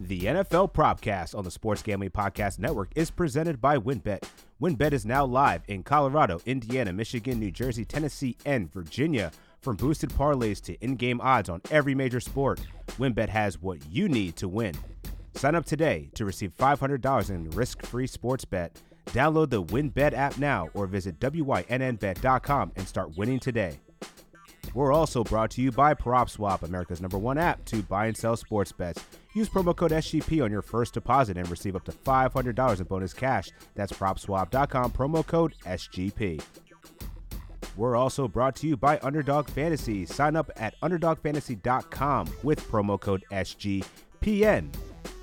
The NFL Propcast on the Sports Gambling Podcast Network is presented by WynnBET. WynnBET is now live in Colorado, Indiana, Michigan, New Jersey, Tennessee, and Virginia. From boosted parlays to in game odds on every major sport, WynnBET has what you need to win. Sign up today to receive $500 in risk free sports bet. Download the WynnBET app now or visit WYNNBet.com and start winning today. We're also brought to you by PropSwap, America's number one app to buy and sell sports bets. Use promo code SGP on your first deposit and receive up to $500 in bonus cash. That's PropSwap.com, promo code SGP. We're also brought to you by Underdog Fantasy. Sign up at UnderdogFantasy.com with promo code SGPN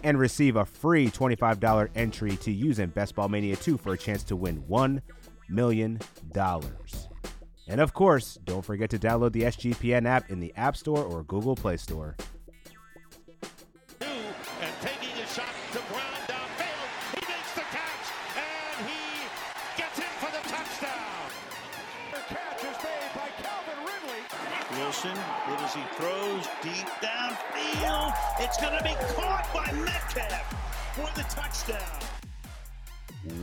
and receive a free $25 entry to use in Best Ball Mania 2 for a chance to win $1 million. And of course, don't forget to download the SGPN app in the App Store or Google Play Store. And taking a shot to Brown downfield. He makes the catch and he gets in for the touchdown. The catch is made by Calvin Ridley. Wilson, what as he throws deep downfield. It's going to be caught by Metcalf for the touchdown.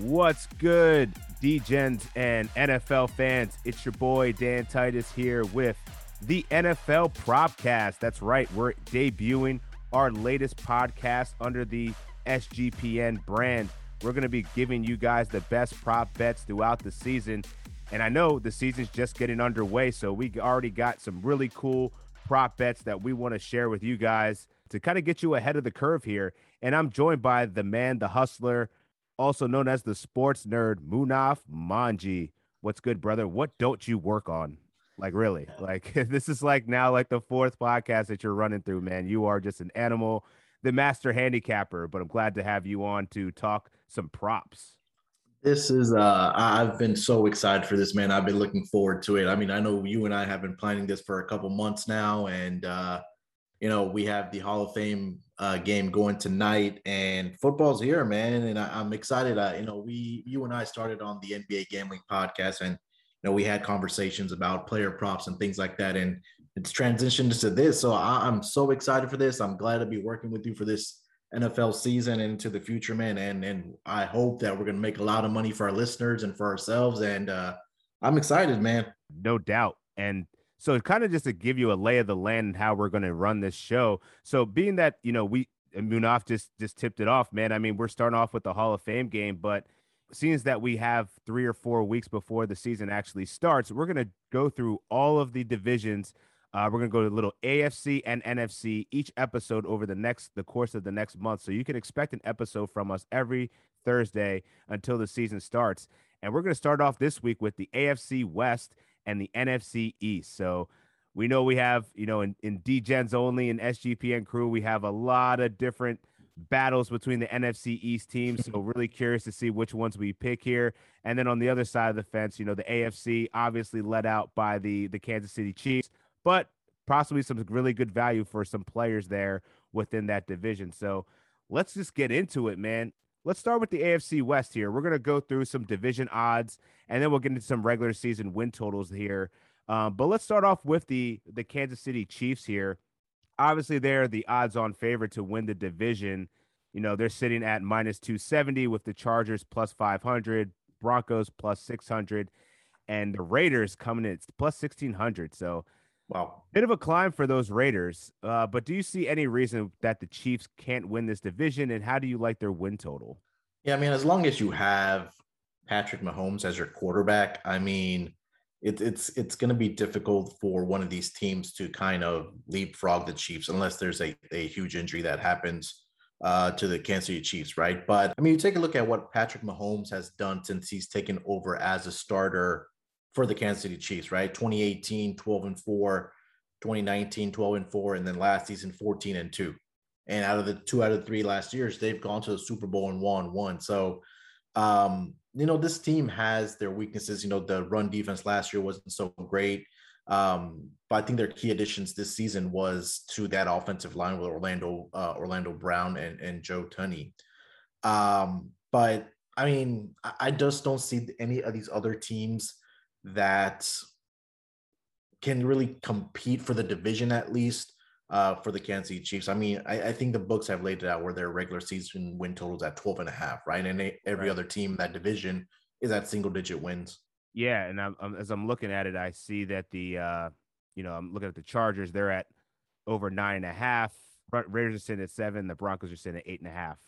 What's good, DGens and NFL fans? It's your boy Dan Titus here with the NFL Propcast. That's right, we're debuting our latest podcast under the SGPN brand. We're going to be giving you guys the best prop bets throughout the season. And I know the season's just getting underway, so we already got some really cool prop bets that we want to share with you guys to kind of get you ahead of the curve here. And I'm joined by the man, the hustler, also known as the sports nerd, Munaf Manji. What's good, brother? What don't you work on? Like, really? Like, this is like now like the fourth podcast that you're running through, man. You are just an animal, the master handicapper, but I'm glad to have you on to talk some props. This is uh I've been so excited for this man. I've been looking forward to it. I mean, I know you and I have been planning this for a couple months now and uh you know, we have the Hall of Fame uh, game going tonight, and football's here, man. And I, am excited. Uh, you know, we, you and I started on the NBA gambling podcast, and you know, we had conversations about player props and things like that, and it's transitioned to this. So I, I'm so excited for this. I'm glad to be working with you for this NFL season and into the future, man. And and I hope that we're gonna make a lot of money for our listeners and for ourselves. And uh, I'm excited, man. No doubt. And so kind of just to give you a lay of the land and how we're going to run this show. So being that you know we Munaf just just tipped it off, man. I mean we're starting off with the Hall of Fame game, but seeing as that we have three or four weeks before the season actually starts, we're going to go through all of the divisions. Uh, we're gonna go to a little AFC and NFC each episode over the next the course of the next month. So you can expect an episode from us every Thursday until the season starts. And we're gonna start off this week with the AFC West and the NFC East. So we know we have, you know, in, in DGens only and SGPN crew, we have a lot of different battles between the NFC East teams. So really curious to see which ones we pick here. And then on the other side of the fence, you know, the AFC obviously led out by the the Kansas City Chiefs, but possibly some really good value for some players there within that division. So let's just get into it, man. Let's start with the AFC West here. We're going to go through some division odds and then we'll get into some regular season win totals here. Um, but let's start off with the the Kansas City Chiefs here. Obviously, they're the odds-on favorite to win the division. You know, they're sitting at minus 270 with the Chargers plus 500, Broncos plus 600, and the Raiders coming in plus 1600. So, wow, bit of a climb for those Raiders. Uh, but do you see any reason that the Chiefs can't win this division, and how do you like their win total? Yeah, I mean, as long as you have Patrick Mahomes as your quarterback, I mean, it, it's it's going to be difficult for one of these teams to kind of leapfrog the Chiefs unless there's a, a huge injury that happens uh, to the Kansas City Chiefs, right? But I mean, you take a look at what Patrick Mahomes has done since he's taken over as a starter for the Kansas City Chiefs, right? 2018, 12 and 4, 2019, 12 and 4, and then last season, 14 and 2. And out of the two out of three last years, they've gone to the Super Bowl and won one. So um, you know, this team has their weaknesses. You know, the run defense last year wasn't so great. Um, but I think their key additions this season was to that offensive line with Orlando, uh, Orlando Brown and, and Joe Thuney. Um, but I mean, I, I just don't see any of these other teams that can really compete for the division at least. uh, for the Kansas City Chiefs. I mean, I, I, think the books have laid it out where their regular season win totals at 12 and a half, right? And they, every right. other team in that division is at single digit wins. Yeah, and I'm, I'm, as I'm looking at it, I see that the uh, you know I'm looking at the Chargers. They're at over nine and a half. Raiders are sitting at seven. The Broncos are sitting at eight and a half.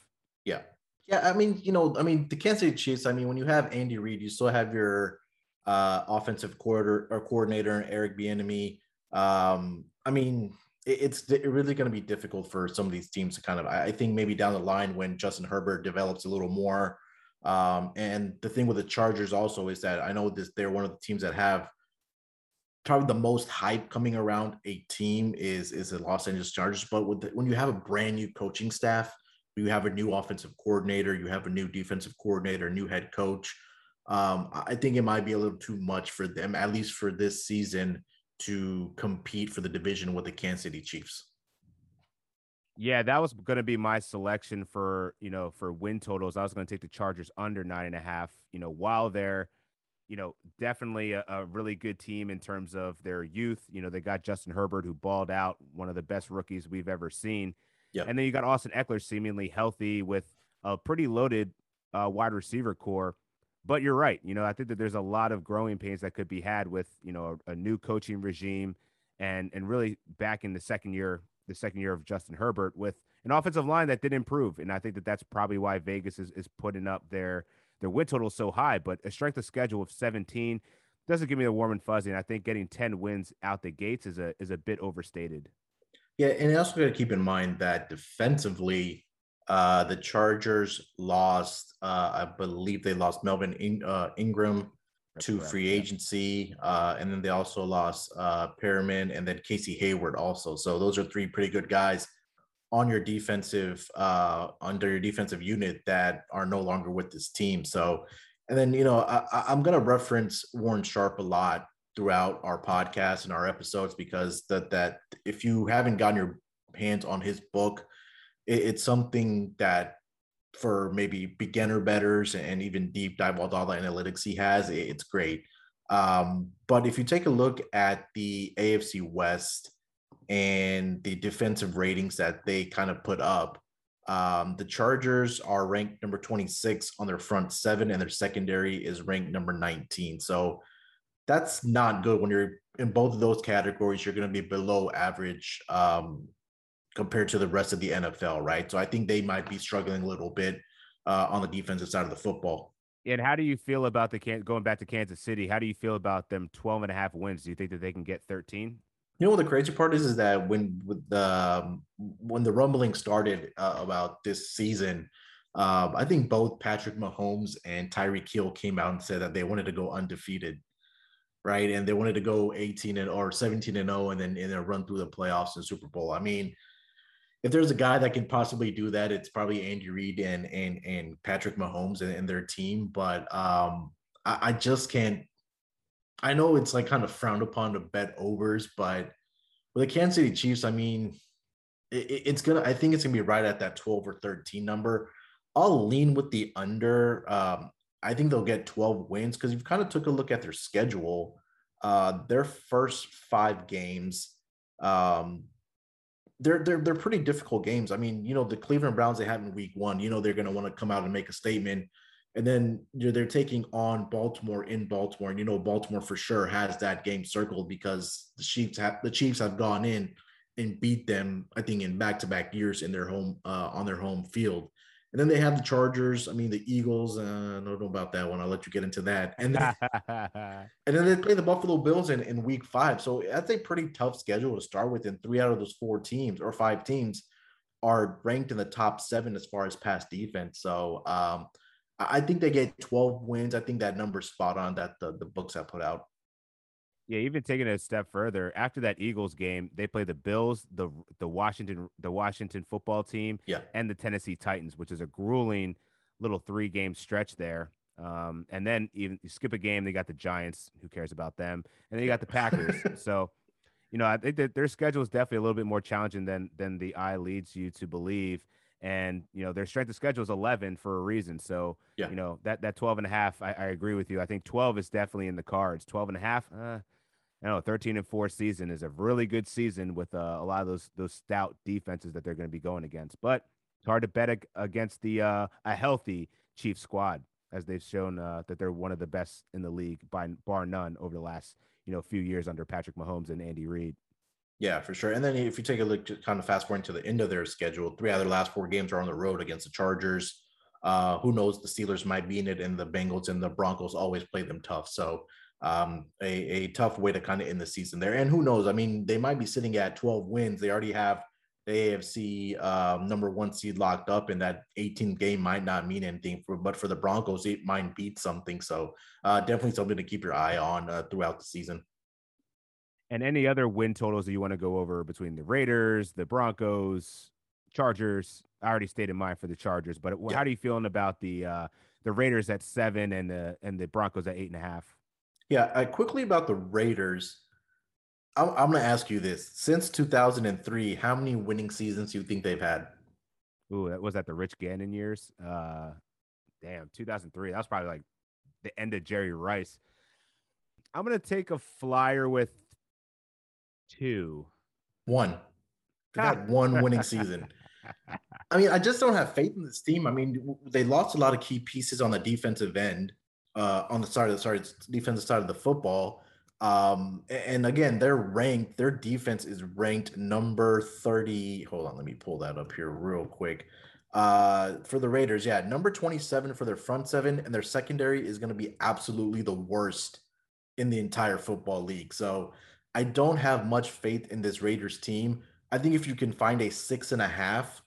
Yeah, yeah. I mean, you know, I mean, the Kansas City Chiefs. I mean, when you have Andy Reid, you still have your uh, offensive quarter or coordinator Eric Bieniemy. Um, I mean, it's really going to be difficult for some of these teams to kind of. I think maybe down the line when Justin Herbert develops a little more. Um, and the thing with the Chargers also is that I know this they're one of the teams that have probably the most hype coming around a team is is the Los Angeles Chargers. But the, when you have a brand new coaching staff, you have a new offensive coordinator, you have a new defensive coordinator, new head coach. Um, I think it might be a little too much for them, at least for this season, to compete for the division with the Kansas City Chiefs. Yeah, that was going to be my selection for you know for win totals. I was going to take the Chargers under nine and a half. You know, while they're you know definitely a, a, really good team in terms of their youth. You know, they got Justin Herbert who balled out, one of the best rookies we've ever seen. Yeah, and then you got Austin Ekeler seemingly healthy with a pretty loaded uh, wide receiver core. But you're right. You know, I think that there's a lot of growing pains that could be had with you know a, a new coaching regime and and really back in the second year the second year of Justin Herbert with an offensive line that did improve, and I think that that's probably why Vegas is is putting up their their win total so high. But a strength of schedule of 17 doesn't give me the warm and fuzzy, and I think getting 10 wins out the gates is a is a bit overstated. Yeah, and also got to keep in mind that defensively, uh, the Chargers lost. Uh, I believe they lost Melvin In- uh, Ingram That's to correct, free agency, uh, and then they also lost uh, Perryman and then Casey Hayward also. So those are three pretty good guys on your defensive uh, under your defensive unit that are no longer with this team. So, and then you know I, I'm going to reference Warren Sharp a lot throughout our podcast and our episodes because that that if you haven't gotten your hands on his book it, it's something that for maybe beginner betters and even deep dive all the analytics he has, it, it's great. Um, but if you take a look at the AFC West and the defensive ratings that they kind of put up, um, the Chargers are ranked number 26 on their front seven, and their secondary is ranked number 19. So that's not good when you're in both of those categories. You're going to be below average um, compared to the rest of the NFL, right? So I think they might be struggling a little bit uh, on the defensive side of the football. And how do you feel about the going back to Kansas City? How do you feel about them 12 and a half wins? Do you think that they can get 13? You know what the crazy part is is that when the um, when the rumbling started uh, about this season, um, I think both Patrick Mahomes and Tyreek Hill came out and said that they wanted to go undefeated, right? And they wanted to go 18 and or 17 and 0 and then and then run through the playoffs and Super Bowl. I mean, if there's a guy that can possibly do that, it's probably Andy Reid and and and Patrick Mahomes and, and their team. But um, I, I, just can't. I know it's like kind of frowned upon to bet overs, but with the Kansas City Chiefs, I mean, it, it's gonna. I think it's gonna be right at that 12 or 13 number. I'll lean with the under. Um, I think they'll get 12 wins because you've kind of took a look at their schedule. Uh, their first five games, um, they're they're they're pretty difficult games. I mean, you know, the Cleveland Browns they had in week one, you know, they're going to want to come out and make a statement. And then you know, they're taking on Baltimore in Baltimore, and you know Baltimore for sure has that game circled because the Chiefs have the Chiefs have gone in and beat them, I think, in back to back years in their home uh, on their home field. And then they have the Chargers. I mean, the Eagles. Uh, I don't know about that one. I'll let you get into that. And then, and then they play the Buffalo Bills in, in week five. So that's a pretty tough schedule to start with. And three out of those four teams or five teams are ranked in the top seven as far as pass defense. So um, I think they get 12 wins. I think that number's spot on that the, the books have put out. Yeah, even taking it a step further, after that Eagles game, they play the Bills, the the Washington the Washington football team, yeah. and the Tennessee Titans, which is a grueling little three game stretch there. Um, and then even you skip a game, they got the Giants. Who cares about them? And then you got the Packers. so, you know, I think that their schedule is definitely a little bit more challenging than than the eye leads you to believe. And you know, their strength of schedule is 11 for a reason. So, yeah. you know, that that 12 and a half, I, I agree with you. I think 12 is definitely in the cards. 12 and a half, uh, I know 13 and 4 season is a really good season with uh, a lot of those those stout defenses that they're going to be going against. But it's hard to bet against the uh, a healthy Chiefs squad as they've shown uh, that they're one of the best in the league by bar none over the last you know few years under Patrick Mahomes and Andy Reid. Yeah, for sure. And then if you take a look, kind of fast forward to the end of their schedule, three out of the last four games are on the road against the Chargers. Uh, who knows? The Steelers might be in it, and the Bengals and the Broncos always play them tough. So um, a, a tough way to kind of end the season there. And who knows? I mean, they might be sitting at 12 wins. They already have the AFC um, number one seed locked up, and that 18 game might not mean anything. For, but for the Broncos, it might beat something. So uh, definitely something to keep your eye on uh, throughout the season. And any other win totals that you want to go over between the Raiders, the Broncos, Chargers? I already stated mine for the Chargers, but yeah. how are you feeling about the uh, the Raiders at seven and the and the Broncos at eight and a half? Yeah, I quickly about the Raiders. I'm, I'm going to ask you this: since 2003, how many winning seasons do you think they've had? Ooh, that was that the Rich Gannon years. Uh, damn, 2003. That was probably like the end of Jerry Rice. I'm gonna take a flyer with two. One. They had one winning season. I mean, I just don't have faith in this team. I mean, they lost a lot of key pieces on the defensive end, uh, on the side of the sorry, defensive side of the football. Um, and again, they're ranked, their defense is ranked number 30. Hold on, let me pull that up here real quick. Uh, for the Raiders, yeah, number 27 for their front seven, and their secondary is going to be absolutely the worst in the entire football league. So I don't have much faith in this Raiders team. I think if you can find a six and a half,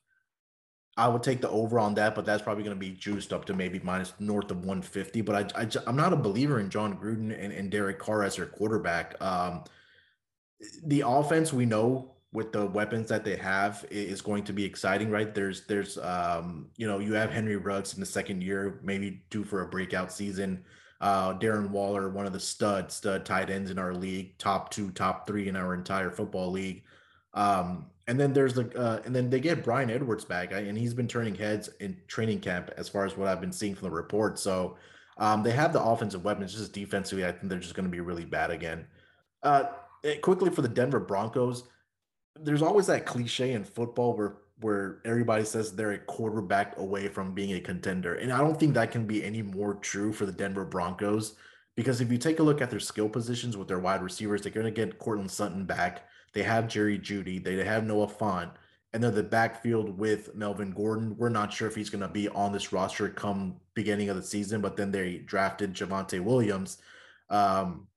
I would take the over on that, but that's probably going to be juiced up to maybe minus north of 150. But I, I am not a believer in Jon Gruden and, and Derek Carr as their quarterback. Um, the offense we know with the weapons that they have is going to be exciting, right? There's there's um, you know you have Henry Ruggs in the second year, maybe due for a breakout season. Uh, Darren Waller, one of the stud stud tight ends in our league, top two, top three in our entire football league. Um, and then there's the uh, and then they get Bryan Edwards back, and he's been turning heads in training camp as far as what I've been seeing from the report. So um, they have the offensive weapons, just defensively, I think they're just going to be really bad again. Uh, eh, quickly for the Denver Broncos, there's always that cliche in football where where everybody says they're a quarterback away from being a contender. And I don't think that can be any more true for the Denver Broncos because if you take a look at their skill positions with their wide receivers, they're going to get Courtland Sutton back. They have Jerry Jeudy. they have Noah Fant. and then the backfield with Melvin Gordon. We're not sure if he's going to be on this roster come beginning of the season, but then they drafted Javonte Williams. Um,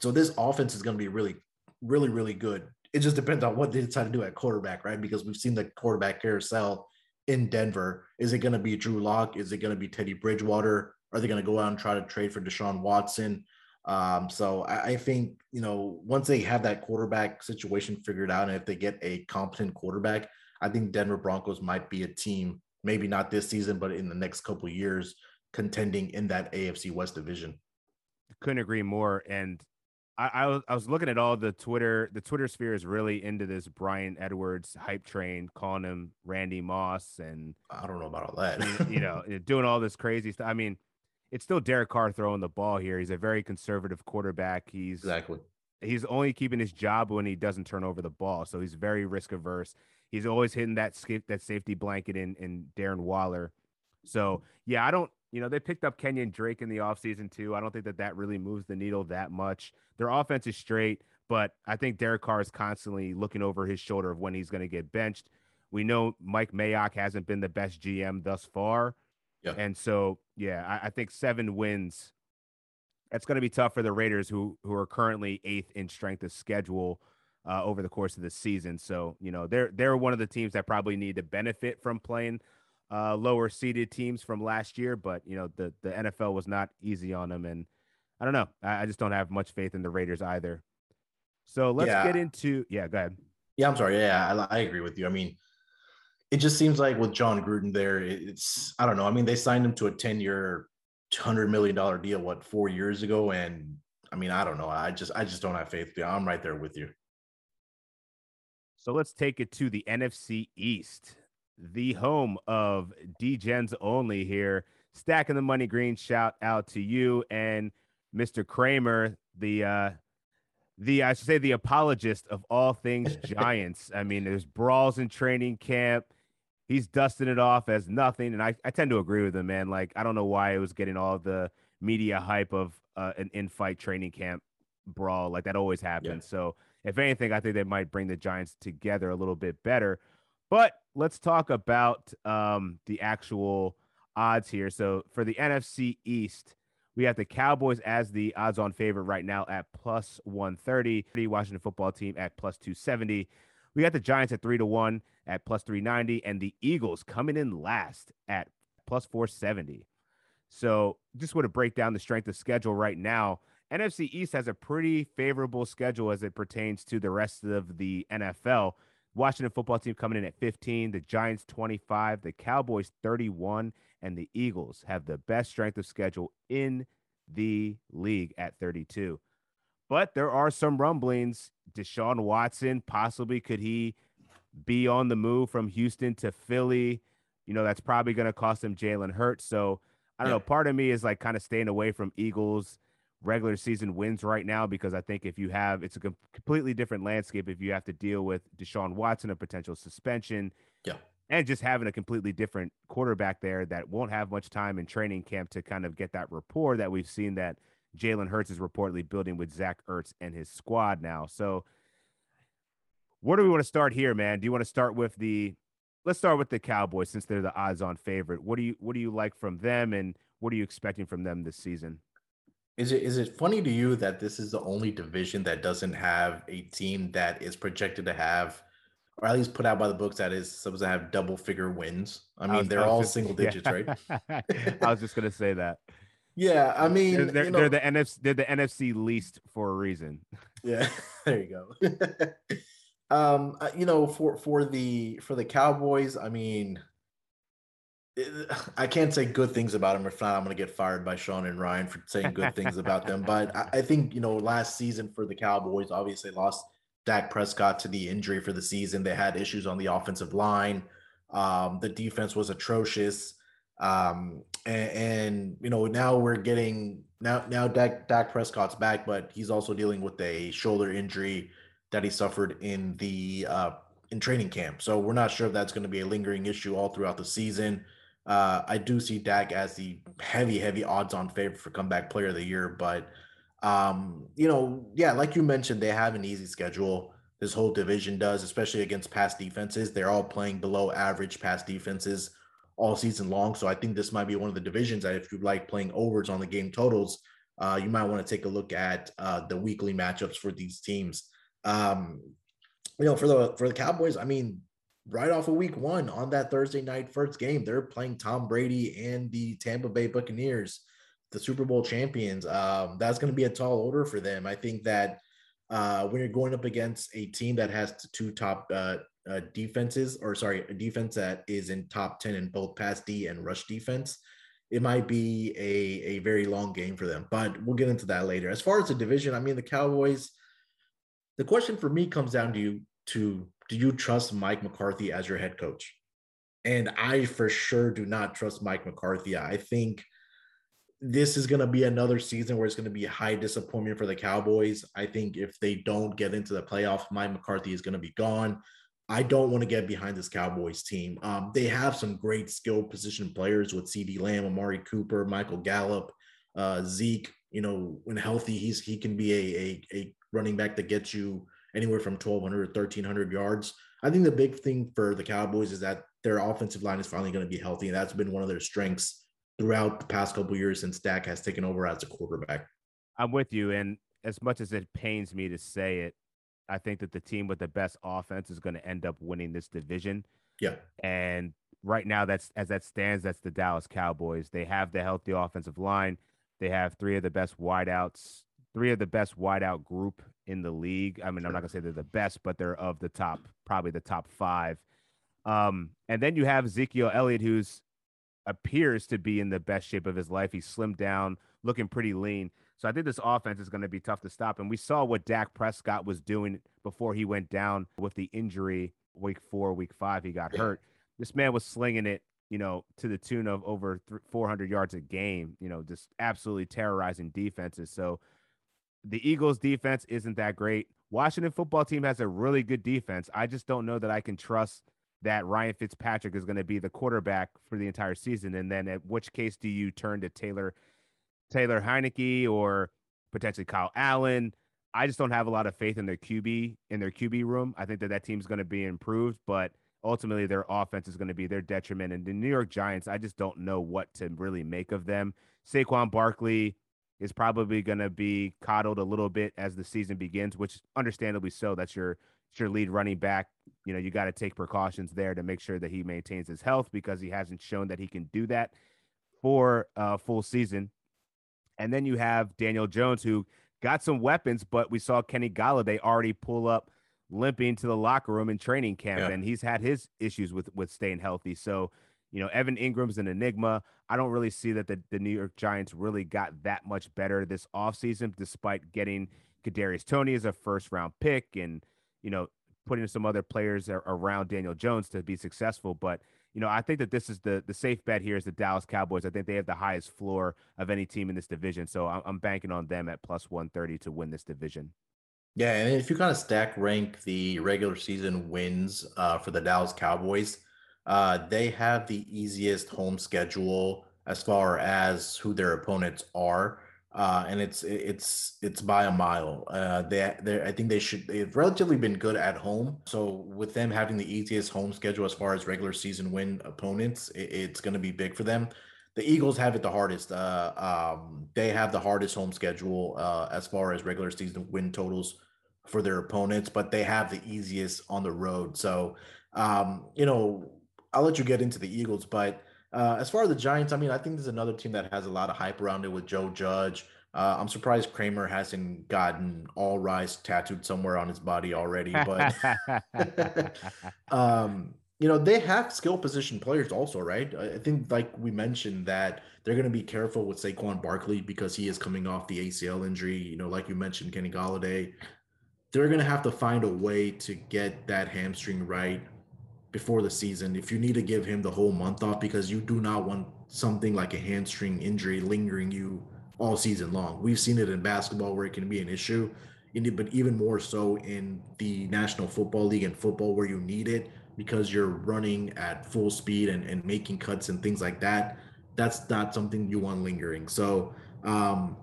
so this offense is going to be really, really, really good it just depends on what they decide to do at quarterback, right? Because we've seen the quarterback carousel in Denver. Is it going to be Drew Lock? Is it going to be Teddy Bridgewater? Are they going to go out and try to trade for Deshaun Watson? Um, so I, I, think you know once they have that quarterback situation figured out, and if they get a competent quarterback, I think Denver Broncos might be a team, maybe not this season, but in the next couple years, contending in that AFC West division. Couldn't agree more. And I, I, was I was looking at all the Twitter. The Twitter sphere is really into this Bryan Edwards hype train, calling him Randy Moss, and I don't know about all that. you, you know, doing all this crazy stuff. I mean, it's still Derek Carr throwing the ball here. He's a very conservative quarterback. He's exactly. He's only keeping his job when he doesn't turn over the ball, so he's very risk averse. He's always hitting that skip, that safety blanket in in Darren Waller. So yeah, I don't you know, they picked up Kenyan Drake in the offseason too. I don't think that that really moves the needle that much. Their offense is straight, but I think Derek Carr is constantly looking over his shoulder of when he's going to get benched. We know Mike Mayock hasn't been the best GM thus far. Yeah. And so, yeah, I, I think seven wins. That's going to be tough for the Raiders, who who are currently eighth in strength of schedule uh, over the course of the season. So, you know, they're they're one of the teams that probably need to benefit from playing uh, lower seeded teams from last year, but you know the the NFL was not easy on them, and I don't know. I, I just don't have much faith in the Raiders either. So let's yeah. get into yeah. Go ahead. Yeah, I'm sorry. Yeah, I, I, agree with you. I mean, it just seems like with Jon Gruden there, it's I don't know. I mean, they signed him to a 10 year, hundred million dollar deal what four years ago, and I mean, I don't know. I just I just don't have faith. I'm right there with you. So let's take it to the NFC East the home of DGens only here. Stacking the money green. Shout out to you and Mr. Kramer, the uh, the I should say the apologist of all things Giants. I mean, there's brawls in training camp. He's dusting it off as nothing, and I, I tend to agree with him, man. Like I don't know why it was getting all the media hype of uh, an in-fight training camp brawl like that always happens. Yeah. So if anything, I think they might bring the Giants together a little bit better. But let's talk about um, the actual odds here. So for the NFC East, we have the Cowboys as the odds on favorite right now at plus 130. The Washington football team at plus 270. We got the Giants at three to one at plus 390, and the Eagles coming in last at plus 470. So just want to break down the strength of schedule right now. NFC East has a pretty favorable schedule as it pertains to the rest of the NFL. Washington football team coming in at 15, the Giants 25, the Cowboys 31, and the Eagles have the best strength of schedule in the league at 32. But there are some rumblings. Deshaun Watson, possibly could he be on the move from Houston to Philly? You know, that's probably going to cost him Jalen Hurts. So I don't yeah. know. Part of me is like kind of staying away from Eagles regular season wins right now because I think if you have it's a completely different landscape if you have to deal with Deshaun Watson a potential suspension. Yeah. And just having a completely different quarterback there that won't have much time in training camp to kind of get that rapport that we've seen that Jalen Hurts is reportedly building with Zach Ertz and his squad now. So where do we want to start here, man? Do you want to start with the let's start with the Cowboys since they're the odds on favorite. What do you what do you like from them and what are you expecting from them this season? Is it is it funny to you that this is the only division that doesn't have a team that is projected to have, or at least put out by the books that is supposed to have double figure wins? I mean, I was, they're I all just, single digits, yeah. right? I was just gonna say that. Yeah, I mean, they're, they're, you know, they're, the NFC they're the NFC least for a reason. Yeah, there you go. um, uh, you know, for for the for the Cowboys, I mean, I can't say good things about them. If not, I'm going to get fired by Sean and Ryan for saying good things about them. But I, I, think, you know, last season for the Cowboys, obviously lost Dak Prescott to the injury for the season. They had issues on the offensive line. Um, the defense was atrocious. Um, and, and, you know, now we're getting now now Dak, Dak Prescott's back, but he's also dealing with a shoulder injury that he suffered in the uh, in training camp. So we're not sure if that's going to be a lingering issue all throughout the season. Uh, I do see Dak as the heavy, heavy odds-on favorite for comeback player of the year. But um, you know, yeah, like you mentioned, they have an easy schedule. This whole division does, especially against pass defenses. They're all playing below average pass defenses all season long. So I think this might be one of the divisions that if you like playing overs on the game totals, uh, you might want to take a look at uh, the weekly matchups for these teams. Um, you know, for the for the Cowboys, I mean, right off of week one on that Thursday night first game. They're playing Tom Brady and the Tampa Bay Buccaneers, the Super Bowl champions. Um, that's going to be a tall order for them. I think that uh, when you're going up against a team that has two top uh, uh, defenses, or sorry, a defense that is in top 10 in both pass D and rush defense, it might be a, a very long game for them. But we'll get into that later. As far as the division, I mean, the Cowboys, the question for me comes down to you to do you trust Mike McCarthy as your head coach? And I for sure do not trust Mike McCarthy. I think this is going to be another season where it's going to be high disappointment for the Cowboys. I think if they don't get into the playoff, Mike McCarthy is going to be gone. I don't want to get behind this Cowboys team. Um, they have some great skilled position players with CeeDee Lamb, Amari Cooper, Michael Gallup, uh, Zeke. You know, when healthy, he's he can be a, a, a running back that gets you anywhere from 1,200 to 1,300 yards. I think the big thing for the Cowboys is that their offensive line is finally going to be healthy, and that's been one of their strengths throughout the past couple years since Dak has taken over as a quarterback. I'm with you, and as much as it pains me to say it, I think that the team with the best offense is going to end up winning this division. Yeah, and right now, that's as that stands, that's the Dallas Cowboys. They have the healthy offensive line. They have three of the best wideouts, three of the best wideout group in the league. I mean, sure. I'm not gonna say they're the best, but they're of the top, probably the top five. Um, and then you have Ezekiel Elliott, who's appears to be in the best shape of his life. He's slimmed down, looking pretty lean. So I think this offense is going to be tough to stop. And we saw what Dak Prescott was doing before he went down with the injury week four, week five. He got hurt. This man was slinging it, you know, to the tune of over 400 yards a game, you know, just absolutely terrorizing defenses. So the Eagles defense isn't that great. Washington football team has a really good defense. I just don't know that I can trust that Ryan Fitzpatrick is going to be the quarterback for the entire season. And then at which case do you turn to Taylor Taylor Heinicke or potentially Kyle Allen? I just don't have a lot of faith in their QB in their QB room. I think that that team's going to be improved, but ultimately their offense is going to be their detriment. And the New York Giants, I just don't know what to really make of them. Saquon Barkley is probably going to be coddled a little bit as the season begins, which understandably so. That's your your lead running back. You know, you got to take precautions there to make sure that he maintains his health because he hasn't shown that he can do that for a full season. And then you have Daniel Jones, who got some weapons, but we saw Kenny Golladay already pull up limping to the locker room in training camp, yeah. and he's had his issues with with staying healthy. So you know, Evan Engram's an enigma. I don't really see that the, the New York Giants really got that much better this offseason, despite getting Kadarius Toney as a first round pick and, you know, putting some other players around Daniel Jones to be successful. But, you know, I think that this is the the safe bet here is the Dallas Cowboys. I think they have the highest floor of any team in this division. So I'm, I'm banking on them at plus 130 to win this division. Yeah, and if you kind of stack rank the regular season wins uh, for the Dallas Cowboys, uh, they have the easiest home schedule as far as who their opponents are. Uh, and it's it's it's by a mile. Uh, they they I think they should they've relatively been good at home. So with them having the easiest home schedule as far as regular season win opponents, it, it's going to be big for them. The Eagles have it the hardest. Uh, um, they have the hardest home schedule uh, as far as regular season win totals for their opponents, but they have the easiest on the road. So um, you know I'll let you get into the Eagles, but uh, as far as the Giants, I mean, I think there's another team that has a lot of hype around it with Joe Judge. Uh, I'm surprised Kramer hasn't gotten all rise tattooed somewhere on his body already, but um, you know they have skill position players also, right? I think, like we mentioned, that they're going to be careful with Saquon Barkley because he is coming off the ACL injury. You know, like you mentioned, Kenny Golladay. They're going to have to find a way to get that hamstring right before the season if you need to give him the whole month off because you do not want something like a hamstring injury lingering you all season long. We've seen it in basketball where it can be an issue, but even more so in the National Football League and football where you need it because you're running at full speed and, and making cuts and things like that. That's not something you want lingering. So, um,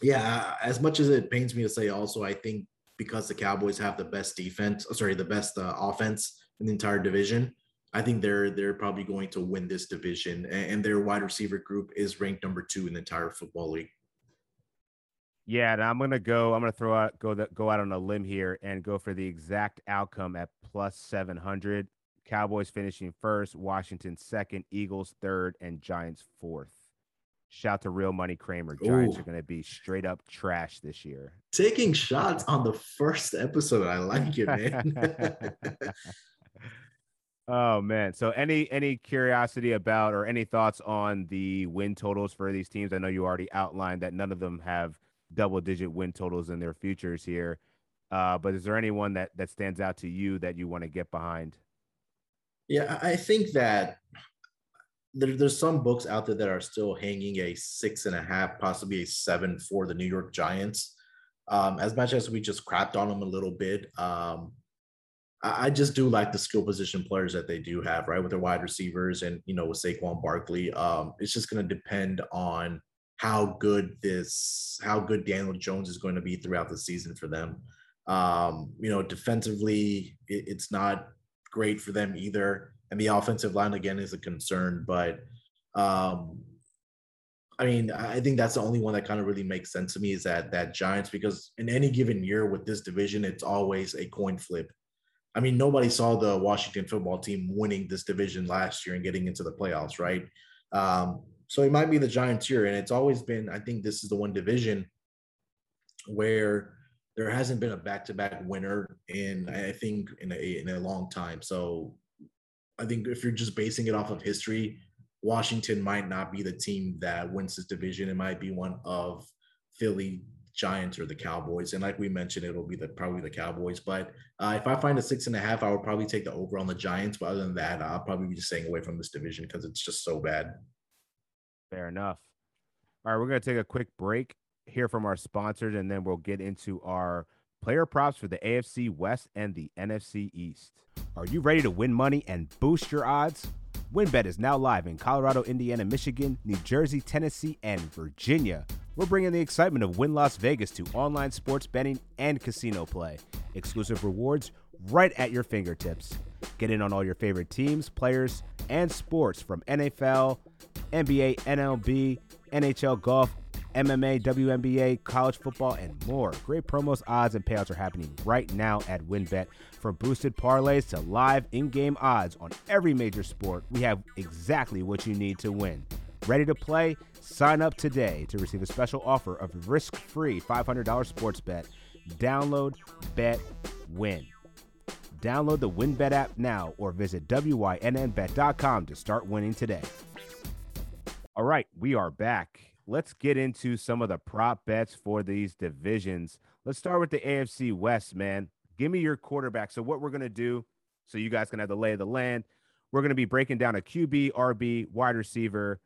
yeah, as much as it pains me to say, also, I think because the Cowboys have the best defense, sorry, the best uh, offense in the entire division. I think they're they're probably going to win this division, and their wide receiver group is ranked number two in the entire football league. Yeah, and I'm gonna go. I'm gonna throw out go that go out on a limb here and go for the exact outcome at plus seven hundred. Cowboys finishing first, Washington second, Eagles third, and Giants fourth. Shout to Real Money Kramer. Giants Ooh. are going to be straight up trash this year. Taking shots on the first episode. I like it, man. Oh man. So any any curiosity about or any thoughts on the win totals for these teams? I know you already outlined that none of them have double digit win totals in their futures here. Uh, but is there anyone that that stands out to you that you want to get behind? Yeah, I think that there, there's some books out there that are still hanging a six and a half, possibly a seven for the New York Giants. Um, as much as we just crapped on them a little bit, um, I just do like the skill position players that they do have, right? With their wide receivers and you know with Saquon Barkley. Um, it's just going to depend on how good this, how good Daniel Jones is going to be throughout the season for them. Um, you know, defensively, it, it's not great for them either, and the offensive line again is a concern. But um, I mean, I think that's the only one that kind of really makes sense to me is that that Giants because in any given year with this division, it's always a coin flip I mean, nobody saw the Washington football team winning this division last year and getting into the playoffs, right? Um, so it might be the Giants here. And it's always been, I think this is the one division where there hasn't been a back-to-back winner in, I think, in a, in a long time. So I think if you're just basing it off of history, Washington might not be the team that wins this division. It might be one of Philly, Giants or the Cowboys. And like we mentioned, it'll be the probably the Cowboys. But uh, if I find a six and a half, I would probably take the over on the Giants. But other than that, I'll probably be just staying away from this division because it's just so bad. Fair enough. All right, we're gonna take a quick break. hear from our sponsors, and then we'll get into our player props for the AFC West and the NFC East. Are you ready to win money and boost your odds? WynnBET is now live in Colorado, Indiana, Michigan, New Jersey, Tennessee, and Virginia. We're bringing the excitement of Wynn Las Vegas to online sports betting and casino play. Exclusive rewards right at your fingertips. Get in on all your favorite teams, players, and sports from NFL, NBA, MLB, NHL golf, MMA, WNBA, college football, and more. Great promos, odds, and payouts are happening right now at WynnBET. From boosted parlays to live in game odds on every major sport, we have exactly what you need to win. Ready to play? Sign up today to receive a special offer of risk free $500 sports bet. Download, bet, win. Download the WynnBET app now or visit WYNNBet.com to start winning today. All right, we are back. Let's get into some of the prop bets for these divisions. Let's start with the AFC West, man. Give me your quarterback. So, what we're going to do, so you guys can have the lay of the land, we're going to be breaking down a QB, RB, wide receiver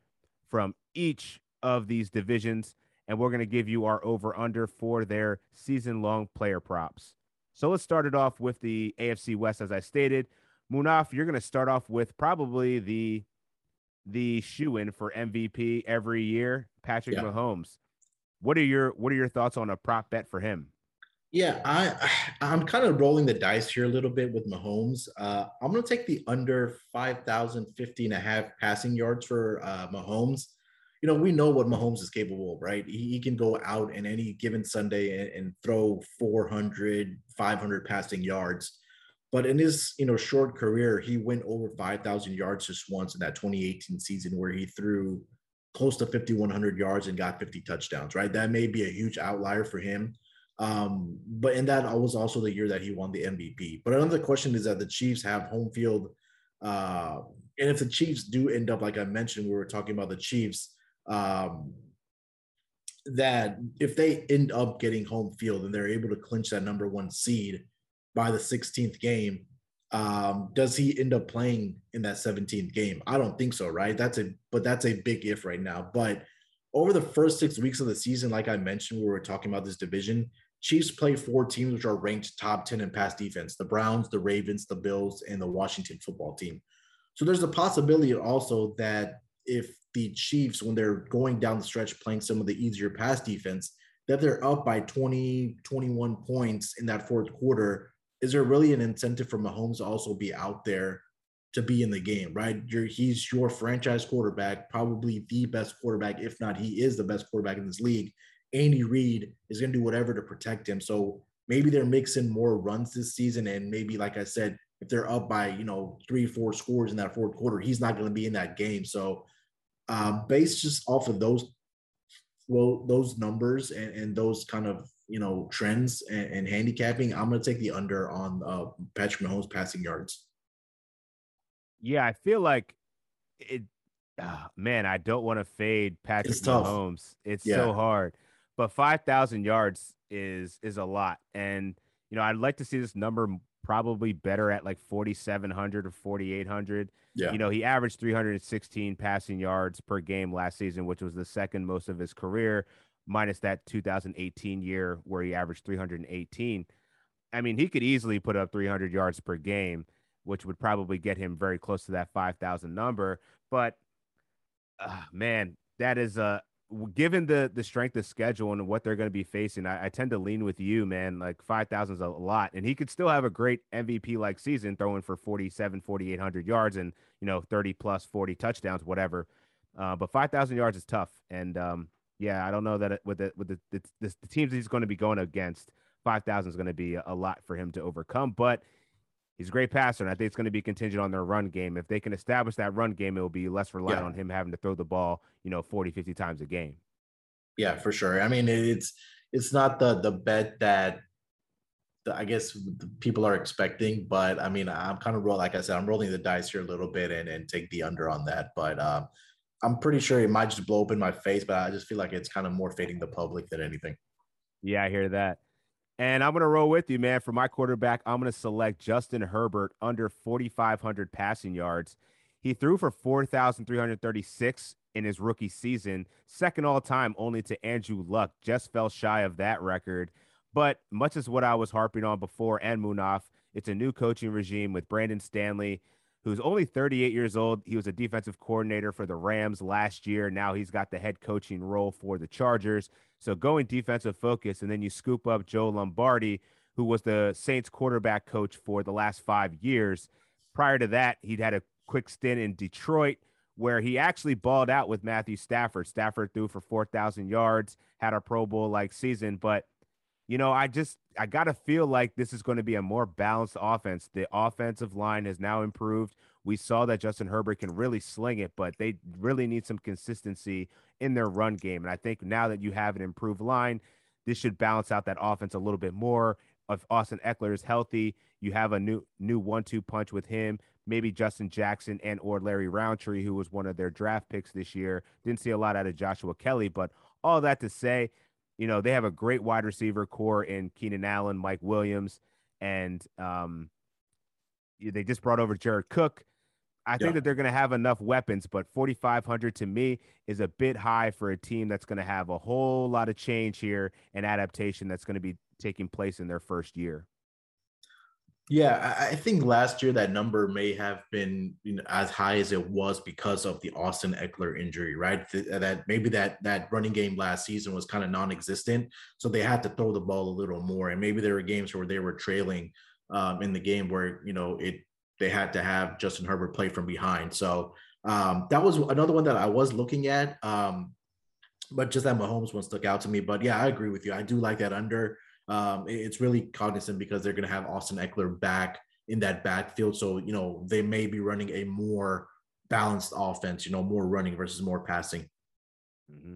from each of these divisions, and we're going to give you our over under for their season long player props. So, let's start it off with the AFC West, as I stated. Munaf, you're going to start off with probably the the shoe in for MVP every year, Patrick yeah. Mahomes. What are your what are your thoughts on a prop bet for him? Yeah, I I'm kind of rolling the dice here a little bit with Mahomes. Uh, I'm going to take the under 5,050 and a half passing yards for uh, Mahomes. You know, we know what Mahomes is capable of, right? He, he can go out in any given Sunday and, and throw 400, 500 passing yards. But in his you know short career, he went over 5,000 yards just once in that 2018 season where he threw close to 5,100 yards and got 50 touchdowns. Right, that may be a huge outlier for him. Um, but in that was also the year that he won the MVP. But another question is that the Chiefs have home field. Uh, and if the Chiefs do end up, like I mentioned, we were talking about the Chiefs, um, that if they end up getting home field and they're able to clinch that number one seed, by the 16th game, um, does he end up playing in that 17th game? I don't think so, right? That's a but that's a big if right now. But over the first six weeks of the season, like I mentioned, we were talking about this division. Chiefs play four teams which are ranked top 10 in pass defense: the Browns, the Ravens, the Bills, and the Washington football team. So there's a possibility also that if the Chiefs, when they're going down the stretch playing some of the easier pass defense, that they're up by 20, 21 points in that fourth quarter, is there really an incentive for Mahomes to also be out there to be in the game, right? You're, he's your franchise quarterback, probably the best quarterback, if not he is the best quarterback in this league. Andy Reid is going to do whatever to protect him. So maybe they're mixing more runs this season, and maybe, like I said, if they're up by you know three, four scores in that fourth quarter, he's not going to be in that game. So, um, based just off of those, well, those numbers and, and those kind of you know trends and, and handicapping, I'm going to take the under on uh, Patrick Mahomes passing yards. Yeah, I feel like it. Uh, man, I don't want to fade Patrick it's Mahomes. It's yeah. so hard, but five thousand yards is is a lot, and you know I'd like to see this number probably better at like 4700 or 4800 yeah. you know he averaged 316 passing yards per game last season which was the second most of his career minus that 2018 year where he averaged 318. I mean, he could easily put up 300 yards per game, which would probably get him very close to that 5,000 number. But uh, man, that is a uh, given the the strength of schedule and what they're going to be facing. I, I, tend to lean with you, man. Like 5,000 is a lot, and he could still have a great MVP like season, throwing for 47, 4,800 yards and you know 30 plus 40 touchdowns, whatever. Uh, but 5,000 yards is tough, and um, yeah, I don't know that it, with the with the, the, the, teams he's going to be going against, five thousand is going to be a lot for him to overcome. But he's a great passer, and I think it's going to be contingent on their run game. If they can establish that run game, it will be less reliant yeah. on him having to throw the ball, you know, 40, 50 times a game. Yeah, for sure. I mean, it's it's not the the bet that the, I guess people are expecting, but I mean, I'm kind of roll like I said, I'm rolling the dice here a little bit and and take the under on that. But um, I'm pretty sure it might just blow up in my face, but I just feel like it's kind of more fading the public than anything. Yeah, I hear that. And I'm going to roll with you, man. For my quarterback, I'm going to select Justin Herbert under 4,500 passing yards. He threw for 4,336 in his rookie season, second all time only to Andrew Luck, just fell shy of that record. But much as what I was harping on before and Munaf, it's a new coaching regime with Brandon Staley, who's only 38 years old. He was a defensive coordinator for the Rams last year. Now he's got the head coaching role for the Chargers. So going defensive focus, and then you scoop up Joe Lombardi, who was the Saints quarterback coach for the last five years. Prior to that, he'd had a quick stint in Detroit where he actually balled out with Matthew Stafford. Stafford threw for 4,000 yards, had a Pro Bowl like season, but you know, I just I got to feel like this is going to be a more balanced offense. The offensive line has now improved. We saw that Justin Herbert can really sling it, but they really need some consistency in their run game. And I think now that you have an improved line, this should balance out that offense a little bit more. If Austin Ekeler is healthy, you have a new new one-two punch with him maybe Justin Jackson and or Larry Rountree, who was one of their draft picks this year. Didn't see a lot out of Joshua Kelley, but all that to say, you know, they have a great wide receiver core in Keenan Allen, Mike Williams, and um, they just brought over Jared Cook. I yeah. think that they're going to have enough weapons, but 4,500 to me is a bit high for a team that's going to have a whole lot of change here and adaptation that's going to be taking place in their first year. Yeah, I think last year that number may have been you know, as high as it was because of the Austin Ekeler injury, right? That maybe that that running game last season was kind of non-existent, so they had to throw the ball a little more. And maybe there were games where they were trailing um, in the game where you know it they had to have Justin Herbert play from behind. So um, that was another one that I was looking at, um, but just that Mahomes one stuck out to me. But yeah, I agree with you. I do like that under. Um, it's really cognizant because they're going to have Austin Ekeler back in that backfield. So, you know, they may be running a more balanced offense, you know, more running versus more passing. Mm-hmm.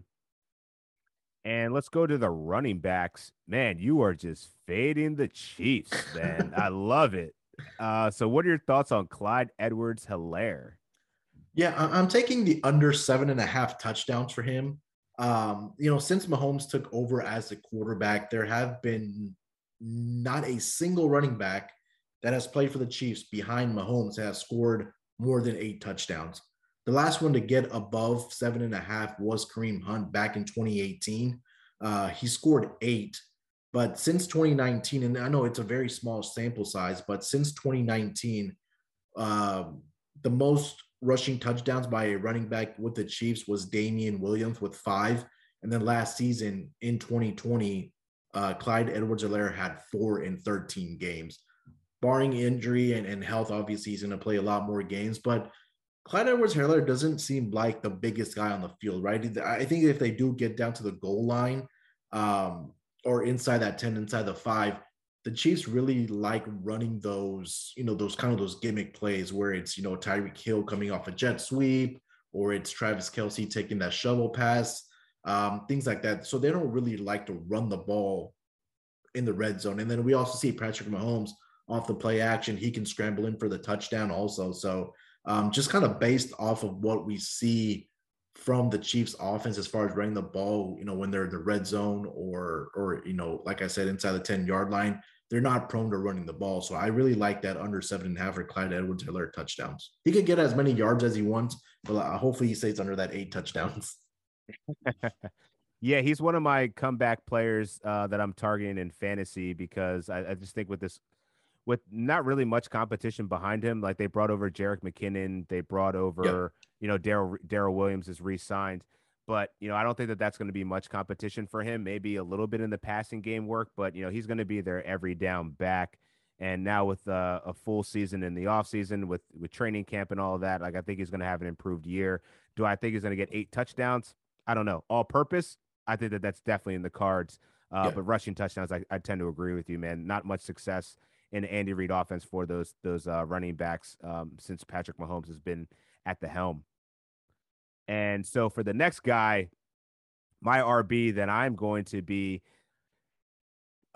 And let's go to the running backs. Man, you are just fading the Chiefs, man. I love it. Uh, so, what are your thoughts on Clyde Edwards Helaire? Yeah, I'm taking the under seven and a half touchdowns for him. Um, you know, since Mahomes took over as the quarterback, there have been not a single running back that has played for the Chiefs behind Mahomes that has scored more than eight touchdowns. The last one to get above seven and a half was Kareem Hunt back in 2018. Uh, he scored eight, but since 2019, and I know it's a very small sample size, but since 2019, uh, the most rushing touchdowns by a running back with the Chiefs was Damien Williams with five. And then last season in 2020, uh, Clyde Edwards Helaire had four in 13 games. Barring injury and, and health, obviously, he's going to play a lot more games. But Clyde Edwards Helaire doesn't seem like the biggest guy on the field, right? I think if they do get down to the goal line um, or inside that 10, inside the five, the Chiefs really like running those, you know, those kind of those gimmick plays where it's, you know, Tyreek Hill coming off a jet sweep or it's Travis Kelce taking that shovel pass, um, things like that. So they don't really like to run the ball in the red zone. And then we also see Patrick Mahomes off the play action. He can scramble in for the touchdown also. So um, just kind of based off of what we see from the Chiefs offense as far as running the ball, you know, when they're in the red zone or or you know, like I said, inside the 10 yard line, they're not prone to running the ball. So I really like that under seven and a half for Clyde Edwards Helaire touchdowns. He can get as many yards as he wants, but uh, hopefully he stays under that eight touchdowns. yeah, he's one of my comeback players uh, that I'm targeting in fantasy because I, I just think with this with not really much competition behind him. Like they brought over Jerick McKinnon, they brought over, you know, Darrel Darrel Williams is re-signed, but you know, I don't think that that's going to be much competition for him. Maybe a little bit in the passing game work, but you know, he's going to be there every down back. And now with uh, a full season in the offseason with with training camp and all of that, like I think he's going to have an improved year. Do I think he's going to get eight touchdowns? I don't know. All purpose, I think that that's definitely in the cards. Uh, yeah. But rushing touchdowns, I, I tend to agree with you, man. Not much success in Andy Reid offense for those those uh, running backs um, since Patrick Mahomes has been at the helm. And so for the next guy, my RB, then I'm going to be.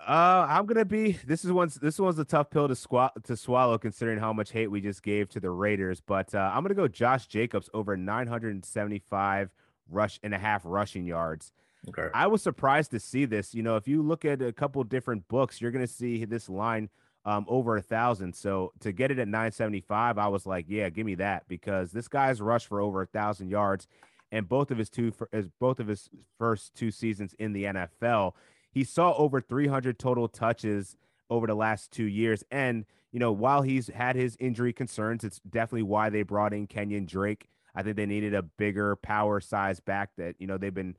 Uh, I'm gonna be. This is one's. This one's a tough pill to squat to swallow, considering how much hate we just gave to the Raiders. But uh, I'm gonna go Josh Jacobs over 975 rush and a half rushing yards. Okay. I was surprised to see this. You know, if you look at a couple different books, you're gonna see this line um, over a thousand. So to get it at 975, I was like, yeah, give me that because this guy's rushed for over a thousand yards. and both of his two as both of his first two seasons in the NFL. He saw over 300 total touches over the last two years, and you know while he's had his injury concerns, it's definitely why they brought in Kenyan Drake. I think they needed a bigger power size back. That you know they've been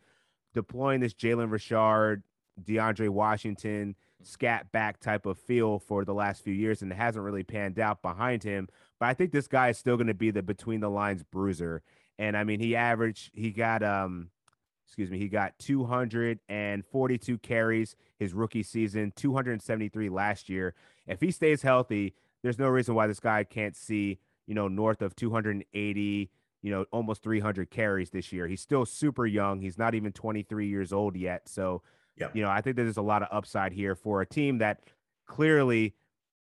deploying this Jalen Richard, DeAndre Washington scat back type of feel for the last few years, and it hasn't really panned out behind him. But I think this guy is still going to be the between the lines bruiser. And I mean, he averaged, he got, um, excuse me, he got 242 carries his rookie season, 273 last year. If he stays healthy, there's no reason why this guy can't see, you know, north of 280, you know, almost 300 carries this year. He's still super young. He's not even 23 years old yet. So, Yep. you know, I think there's a lot of upside here for a team that clearly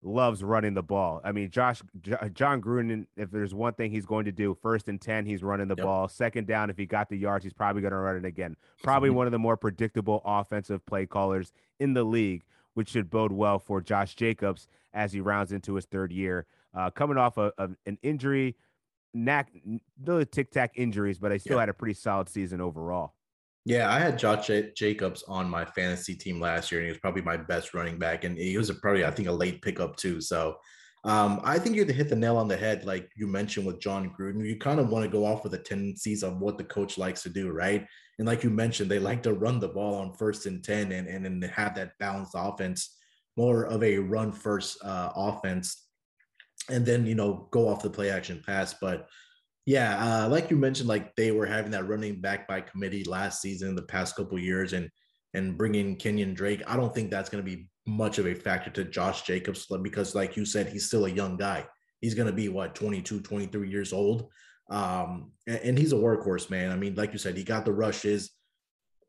loves running the ball. I mean, Josh J- Jon Gruden, if there's one thing he's going to do, first and 10, he's running the Yep. ball. Second down, if he got the yards, he's probably going to run it again. Probably one of the more predictable offensive play callers in the league, which should bode well for Josh Jacobs as he rounds into his third year. Uh, coming off of, of an injury, knack, the tic tac injuries, but I still Yeah. had a pretty solid season overall. Yeah, I had Josh Jacobs on my fantasy team last year, and he was probably my best running back, and he was a, probably I think a late pickup too. So um, I think you hit the nail on the head, like you mentioned with Jon Gruden. You kind of want to go off with the tendencies of what the coach likes to do, right? And like you mentioned, they like to run the ball on first and ten, and and then have that balanced offense, more of a run first uh, offense, and then you know go off the play action pass, but. Yeah, uh, like you mentioned, like they were having that running back by committee last season, the past couple years, and and bringing Kenyan Drake. I don't think that's going to be much of a factor to Josh Jacobs because, like you said, he's still a young guy. He's going to be what 22, 23 years old, um, and, and he's a workhorse, man. I mean, like you said, he got the rushes.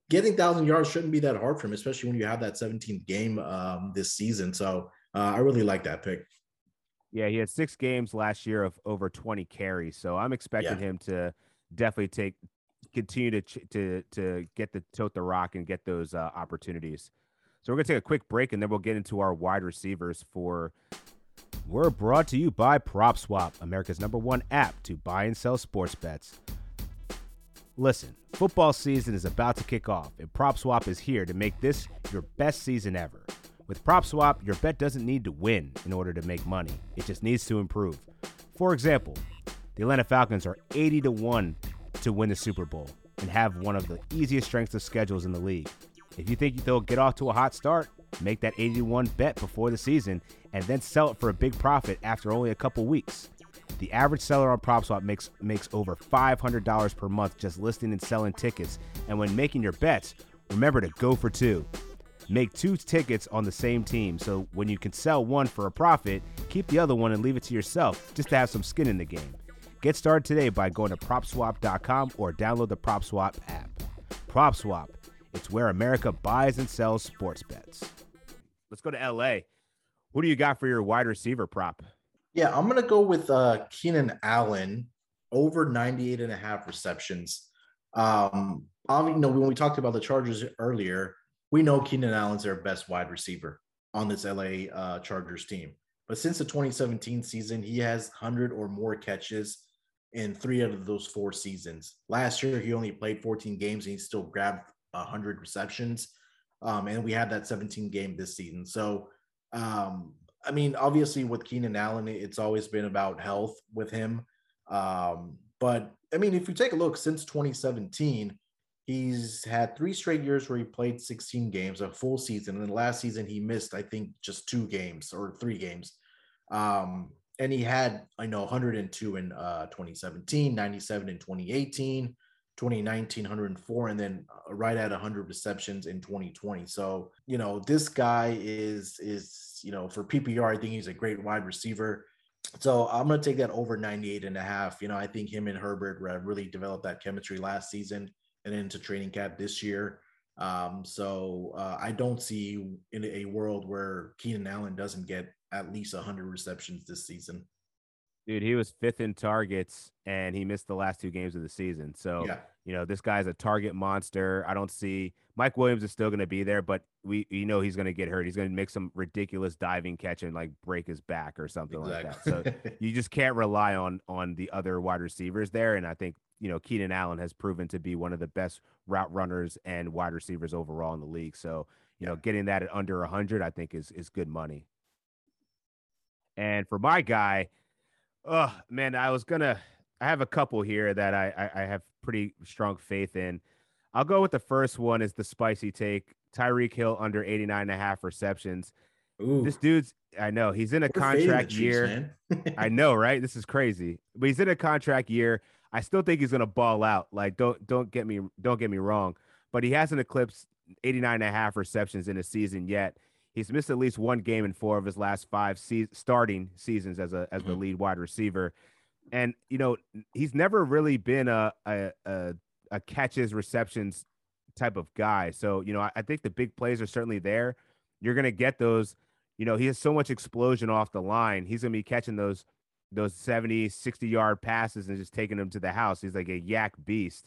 Getting thousand yards shouldn't be that hard for him, especially when you have that 17th game um, this season. So uh, I really like that pick. Yeah, he had six games last year of over 20 carries, so I'm expecting Yeah. him to definitely take continue to to to get the tote the rock and get those uh, opportunities. So we're gonna take a quick break and then we'll get into our wide receivers. For we're brought to you by PropSwap, America's number one app to buy and sell sports bets. Listen, football season is about to kick off, and PropSwap is here to make this your best season ever. With PropSwap, your bet doesn't need to win in order to make money. It just needs to improve. For example, the Atlanta Falcons are 80 to 1 to win the Super Bowl and have one of the easiest strengths of schedules in the league. If you think they'll get off to a hot start, make that 80 to 1 bet before the season and then sell it for a big profit after only a couple weeks. The average seller on PropSwap makes makes over $500 per month just listing and selling tickets. And when making your bets, remember to go for two. Make two tickets on the same team so when you can sell one for a profit, keep the other one and leave it to yourself just to have some skin in the game. Get started today by going to propswap.com or download the PropSwap app. PropSwap, it's where America buys and sells sports bets. Let's go to LA. Who do you got for your wide receiver prop? Yeah, I'm gonna go with uh Keenan Allen over 98 and a half receptions. Um, obviously, you know, when we talked about the Chargers earlier, we know Keenan Allen's their best wide receiver on this LA uh, Chargers team. But since the 2017 season, he has 100 or more catches in three out of those four seasons. Last year, he only played 14 games and he still grabbed 100 receptions. Um, and we had that 17 game this season. So, um, I mean, obviously with Keenan Allen, it's always been about health with him. Um, but I mean, if you take a look since 2017, he's had three straight years where he played 16 games, a full season. And then last season he missed, I think, just two games or three games. Um, and he had, I know, 102 in uh, 2017, 97 in 2018, 2019, 104, and then uh, right at 100 receptions in 2020. So, you know, this guy is, is, you know, for PPR, I think he's a great wide receiver. So I'm going to take that over 98 and a half. You know, I think him and Herbert really developed that chemistry last season and into training camp this year. Um, so uh, I don't see in a world where Keenan Allen doesn't get at least 100 receptions this season. Dude, he was fifth in targets and he missed the last two games of the season. So, Yeah. you know, this guy's a target monster. I don't see Mike Williams is still going to be there, but we you know he's going to get hurt. He's going to make some ridiculous diving catch and like break his back or something like that. So you just can't rely on on the other wide receivers there. And I think you know, Keenan Allen has proven to be one of the best route runners and wide receivers overall in the league. So, you know, getting that at under 100, I think is is good money. And for my guy, oh man, I was gonna. I have a couple here that I, I, I have pretty strong faith in. I'll go with the first one is the spicy take. Tyreek Hill under 89 and a half receptions. Ooh. This dude's I know he's in a We're contract year. I know, right? This is crazy. But he's in a contract year. I still think he's gonna ball out. Like, don't don't get me don't get me wrong. But he hasn't eclipsed 89 and a half receptions in a season yet. He's missed at least one game in four of his last five se- starting seasons as a as the mm-hmm. lead wide receiver. And you know, he's never really been a a, a, a catches receptions type of guy. So, you know, I, I think the big plays are certainly there. You're gonna get those you know, he has so much explosion off the line. He's going to be catching those those 70, 60 yard passes and just taking them to the house. He's like a yak beast.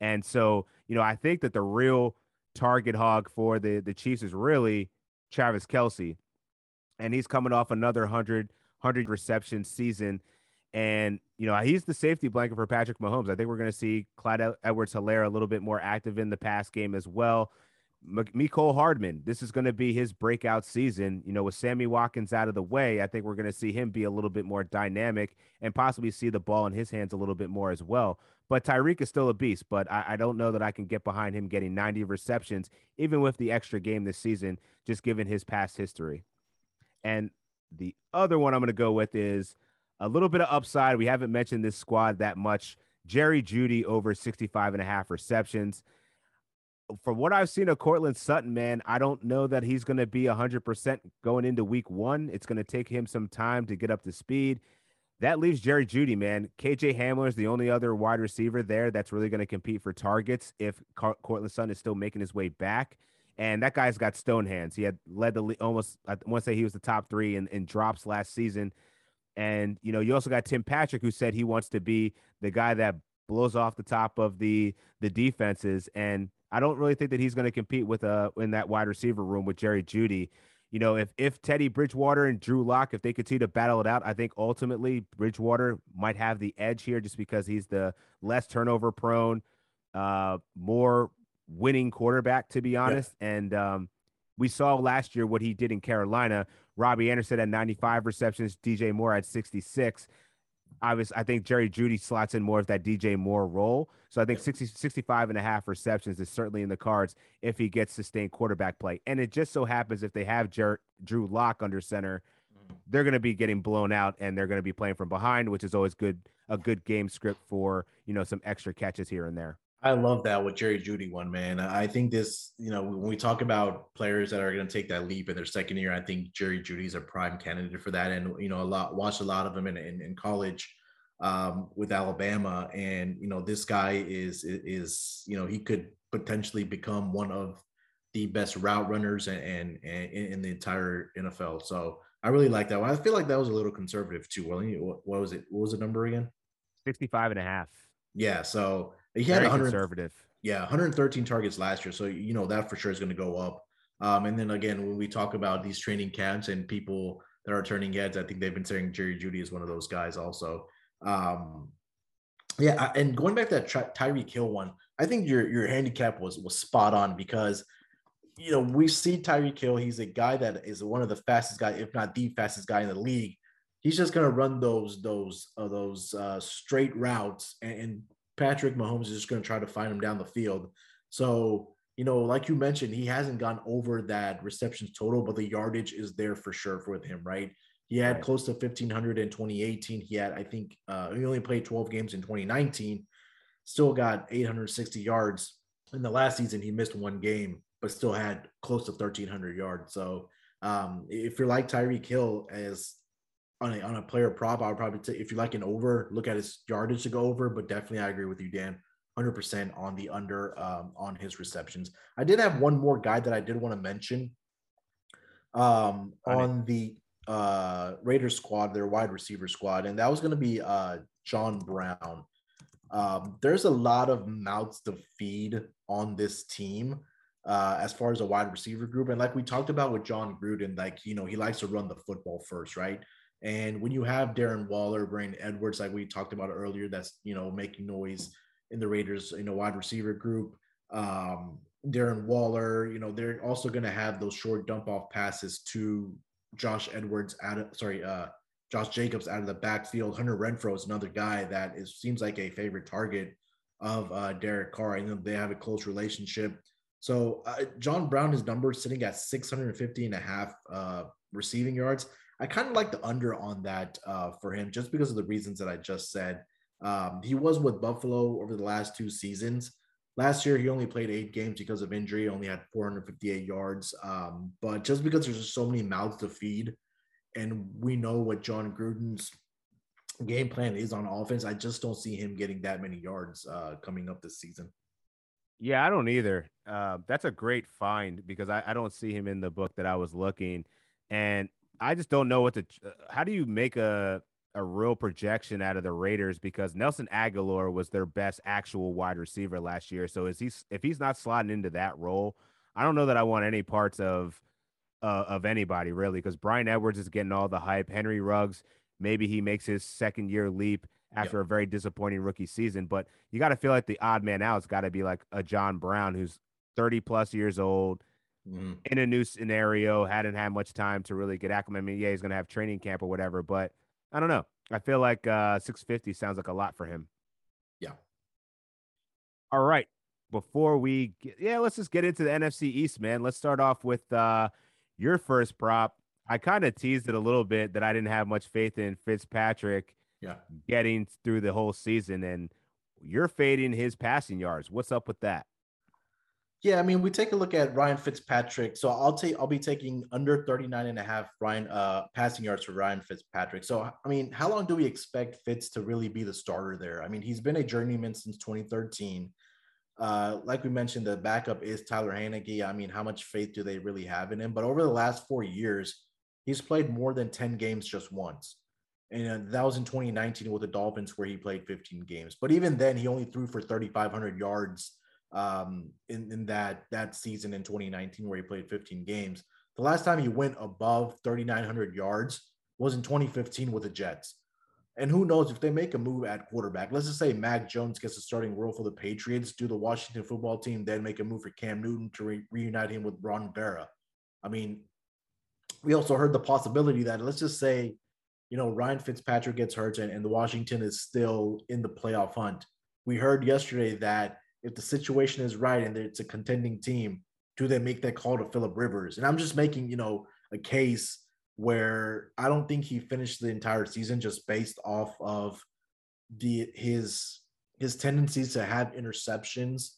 And so, you know, I think that the real target hog for the the Chiefs is really Travis Kelce. And he's coming off another 100 100 reception season. And, you know, he's the safety blanket for Patrick Mahomes. I think we're going to see Clyde Edwards Helaire a little bit more active in the pass game as well. Mecole Hardman, this is going to be his breakout season. You know, with Sammy Watkins out of the way, I think we're going to see him be a little bit more dynamic and possibly see the ball in his hands a little bit more as well. But Tyreek is still a beast, but I, I don't know that I can get behind him getting 90 receptions, even with the extra game this season, just given his past history. And the other one I'm going to go with is a little bit of upside. We haven't mentioned this squad that much. Jerry Jeudy over 65 and a half receptions from what I've seen of Courtland Sutton, man, I don't know that he's going to be 100% going into week one. It's going to take him some time to get up to speed. That leaves Jerry Jeudy, man. KJ Hamler is the only other wide receiver there that's really going to compete for targets if Car- Courtland Sutton is still making his way back. And that guy's got stone hands. He had led the almost, I want to say he was the top three in, in drops last season. And, you know, you also got Tim Patrick, who said he wants to be the guy that blows off the top of the the defenses. And I don't really think that he's going to compete with uh in that wide receiver room with Jerry Jeudy. You know, if if Teddy Bridgewater and Drew Lock, if they continue to battle it out, I think ultimately Bridgewater might have the edge here just because he's the less turnover prone, uh, more winning quarterback, to be honest. Yeah. And um, we saw last year what he did in Carolina. Robbie Anderson had 95 receptions, DJ Moore had 66 obviously, I think Jerry Jeudy slots in more of that DJ Moore role. So I think 60, 65 and a half receptions is certainly in the cards if he gets sustained quarterback play. And it just so happens if they have Jer- Drew Lock under center, mm-hmm. they're going to be getting blown out and they're going to be playing from behind, which is always good a good game script for you know some extra catches here and there. I love that with Jerry Jeudy one, man. I think this, you know, when we talk about players that are going to take that leap in their second year, I think Jerry Jeudy's a prime candidate for that. And, you know, a lot, watched a lot of them in, in, in college um, with Alabama. And, you know, this guy is, is, you know, he could potentially become one of the best route runners and, and, and in the entire NFL. So I really like that one. I feel like that was a little conservative too. Well, what was it? What was the number again? 65 and a half. Yeah. So he had Very 100, conservative. Yeah, 113 targets last year. So you know that for sure is going to go up. Um, and then again, when we talk about these training camps and people that are turning heads, I think they've been saying Jerry Jeudy is one of those guys also. Um, yeah, and going back to that Tyreek Hill one, I think your your handicap was was spot on because you know we see Tyreek Hill. He's a guy that is one of the fastest guy, if not the fastest guy in the league. He's just gonna run those those uh, those uh, straight routes and, and Patrick Mahomes is just going to try to find him down the field. So, you know, like you mentioned, he hasn't gone over that receptions total, but the yardage is there for sure for him, right? He had right. close to 1,500 in 2018. He had, I think, uh, he only played 12 games in 2019, still got 860 yards. In the last season, he missed one game, but still had close to 1,300 yards. So, um, if you're like Tyreek Hill, as on a, on a player prop, I would probably say if you like an over, look at his yardage to go over. But definitely, I agree with you, Dan. 100% on the under um, on his receptions. I did have one more guy that I did want to mention um, on the uh, Raiders squad, their wide receiver squad, and that was going to be uh, John Brown. Um, there's a lot of mouths to feed on this team uh, as far as a wide receiver group. And like we talked about with Jon Gruden, like, you know, he likes to run the football first, right? And when you have Darren Waller, Brandon Edwards, like we talked about earlier, that's you know making noise in the Raiders, you know, wide receiver group. Um, Darren Waller, you know, they're also going to have those short dump off passes to Josh Edwards out of sorry, uh, Josh Jacobs out of the backfield. Hunter Renfrow is another guy that is seems like a favorite target of uh, Derek Carr. Know they have a close relationship. So uh, John Brown, his number sitting at 650 and a half uh, receiving yards. I kind of like the under on that uh, for him just because of the reasons that I just said. Um, he was with Buffalo over the last two seasons. Last year, he only played eight games because of injury, only had 458 yards. Um, but just because there's just so many mouths to feed, and we know what Jon Gruden's game plan is on offense, I just don't see him getting that many yards uh, coming up this season. Yeah, I don't either. Uh, that's a great find because I, I don't see him in the book that I was looking, and I just don't know what to. Uh, how do you make a a real projection out of the Raiders because Nelson Agholor was their best actual wide receiver last year. So is he if he's not slotting into that role, I don't know that I want any parts of uh, of anybody really because Bryan Edwards is getting all the hype. Henry Ruggs, maybe he makes his second year leap after yep. a very disappointing rookie season, but you got to feel like the odd man out's got to be like a John Brown who's 30 plus years old. Mm-hmm. In a new scenario, hadn't had much time to really get acclimated. I mean, yeah, he's going to have training camp or whatever, but I don't know. I feel like uh, 650 sounds like a lot for him. Yeah. All right. Before we get, yeah, let's just get into the NFC East, man. Let's start off with uh, your first prop. I kind of teased it a little bit that I didn't have much faith in Fitzpatrick yeah. getting through the whole season, and you're fading his passing yards. What's up with that? Yeah, I mean, we take a look at Ryan Fitzpatrick. So I'll take I'll be taking under 39 and a half Ryan uh passing yards for Ryan Fitzpatrick. So I mean, how long do we expect Fitz to really be the starter there? I mean, he's been a journeyman since 2013. Uh, like we mentioned, the backup is Tyler Heinicke. I mean, how much faith do they really have in him? But over the last four years, he's played more than 10 games just once. And that was in 2019 with the Dolphins, where he played 15 games. But even then, he only threw for 3,500 yards um, in, in that that season in 2019 where he played 15 games. The last time he went above 3,900 yards was in 2015 with the Jets. And who knows if they make a move at quarterback? Let's just say Mac Jones gets a starting role for the Patriots. Do the Washington football team then make a move for Cam Newton to re- reunite him with Ron Rivera? I mean, we also heard the possibility that let's just say, you know, Ryan Fitzpatrick gets hurt and, and the Washington is still in the playoff hunt. We heard yesterday that if the situation is right and it's a contending team, do they make that call to Philip Rivers? And I'm just making, you know, a case where I don't think he finished the entire season just based off of the his his tendencies to have interceptions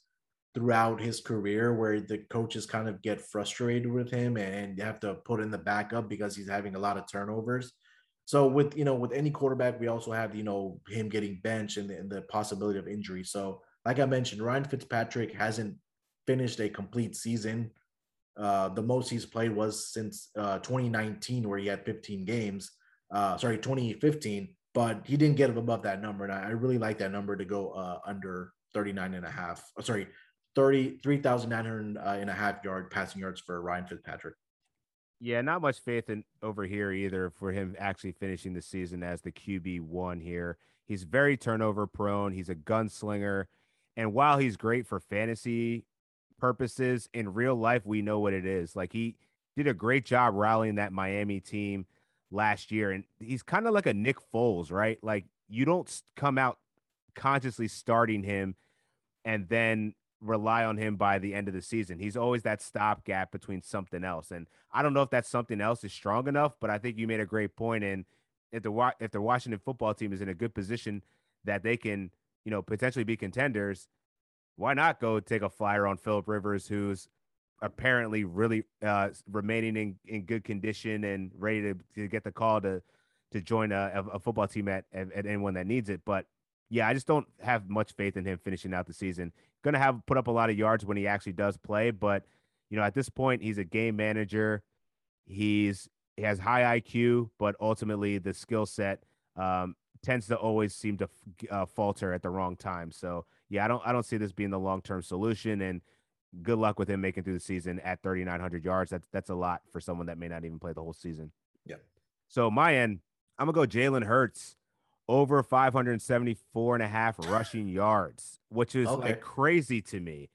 throughout his career where the coaches kind of get frustrated with him and have to put in the backup because he's having a lot of turnovers. So with you know with any quarterback, we also have you know him getting benched and the, and the possibility of injury. So like I mentioned, Ryan Fitzpatrick hasn't finished a complete season. Uh, the most he's played was since uh, 2019, where he had 15 games. Uh, sorry, 2015, but he didn't get above that number. And I, I really like that number to go uh, under 39 and a half. Oh, sorry, 30, 3,900 uh, and a half yard passing yards for Ryan Fitzpatrick. Yeah, not much faith in over here either for him actually finishing the season as the QB one here. He's very turnover prone. He's a gunslinger. And while he's great for fantasy purposes, in real life, we know what it is. Like he did a great job rallying that Miami team last year. And he's kind of like a Nick Foles, right? Like you don't come out consciously starting him and then rely on him by the end of the season. He's always that stopgap between something else. And I don't know if that something else is strong enough, but I think you made a great point. And if the if the Washington football team is in a good position that they can you know, potentially be contenders, why not go take a flyer on Philip Rivers, who's apparently really uh, remaining in, in good condition and ready to, to get the call to to join a, a football team at, at, at anyone that needs it. But yeah, I just don't have much faith in him finishing out the season. Going to have put up a lot of yards when he actually does play, but you know, at this point, he's a game manager. He's he has high IQ, but ultimately the skill set um, tends to always seem to uh, falter at the wrong time. So yeah, I don't I don't see this being the long term solution. And good luck with him making through the season at 3,900 yards. That's that's a lot for someone that may not even play the whole season. Yeah. So my end, I'm gonna go Jalen Hurts over 574 and a half rushing yards, which is Okay. like crazy to me.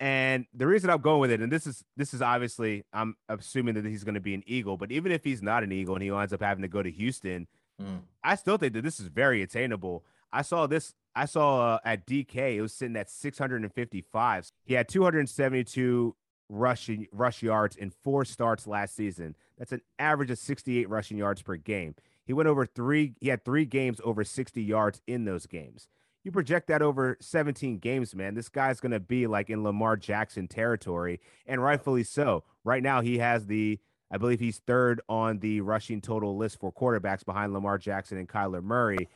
And the reason I'm going with it, and this is this is obviously I'm assuming that he's going to be an Eagle, but even if he's not an Eagle and he winds up having to go to Houston, Mm. I still think that this is very attainable. I saw this. I saw uh, at DK it was sitting at 655. He had 272 rushing rush yards in four starts last season. That's an average of 68 rushing yards per game. He went over three. He had three games over 60 yards in those games. You project that over 17 games, man. This guy's going to be like in Lamar Jackson territory, and rightfully so. Right now, he has the I believe he's third on the rushing total list for quarterbacks behind Lamar Jackson and Kyler Murray.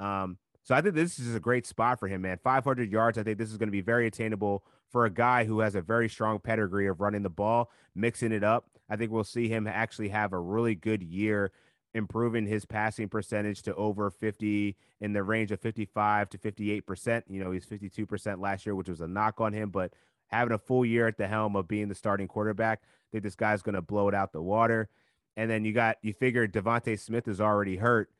Um, so I think this is a great spot for him, man. 500 yards. I think this is going to be very attainable for a guy who has a very strong pedigree of running the ball, mixing it up. I think we'll see him actually have a really good year, improving his passing percentage to over 50 in the range of 55 to 58 percent. You know, he's 52 percent last year, which was a knock on him, but having a full year at the helm of being the starting quarterback, I think this guy's going to blow it out the water. And then you got you figure DeVonta Smith is already hurt.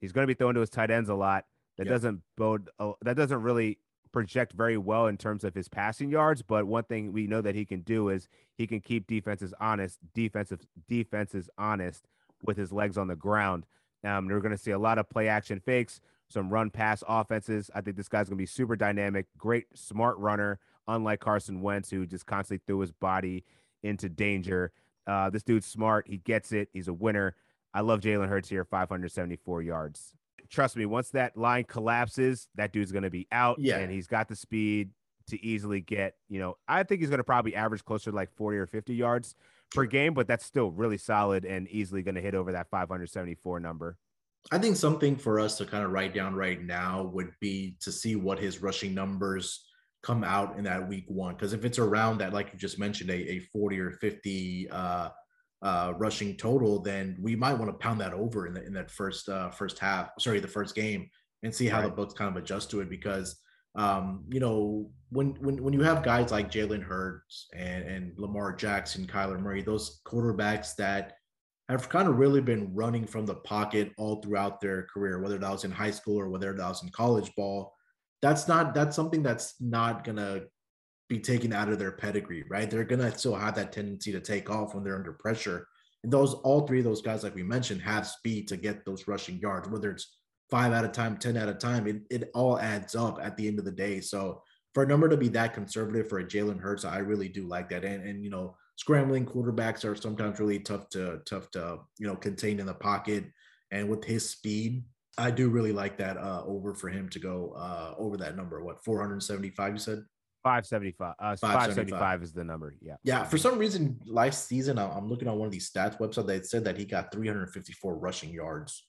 He's going to be throwing to his tight ends a lot. That doesn't bode. Uh, that doesn't really project very well in terms of his passing yards. But one thing we know that he can do is he can keep defenses honest, defensive defenses honest with his legs on the ground. Um, we're going to see a lot of play action fakes, some run pass offenses. I think this guy's going to be super dynamic, great smart runner, unlike Carson Wentz, who just constantly threw his body into danger. Uh, this dude's smart. He gets it. He's a winner. I love Jalen Hurts here, 574 yards. Trust me, once that line collapses, that dude's going to be out. Yeah. And he's got the speed to easily get, you know, I think he's going to probably average closer to like 40 or 50 yards per game, but that's still really solid and easily going to hit over that 574 number. I think something for us to kind of write down right now would be to see what his rushing numbers come out in that week one. Because if it's around that, like you just mentioned, a, a 40 or 50 uh, uh, rushing total, then we might want to pound that over in, the, in that first uh, first half, sorry, the first game, and see how the books kind of adjust to it. Because um, you know, when when when you have guys like Jalen Hurts and, and Lamar Jackson, Kyler Murray, those quarterbacks that have kind of really been running from the pocket all throughout their career, whether that was in high school or whether that was in college ball. That's not that's something that's not gonna be taken out of their pedigree, right? They're gonna still have that tendency to take off when they're under pressure. And those all three of those guys, like we mentioned, have speed to get those rushing yards, whether it's five at a time, 10 at a time, it, it all adds up at the end of the day. So for a number to be that conservative for a Jalen Hurts, I really do like that. And and you know, scrambling quarterbacks are sometimes really tough to tough to you know contain in the pocket. And with his speed, I do really like that uh over for him to go uh over that number. What 475 you said? 575. Uh, 575. 575 is the number. Yeah. Yeah, for some reason last season I'm looking on one of these stats websites that said that he got 354 rushing yards.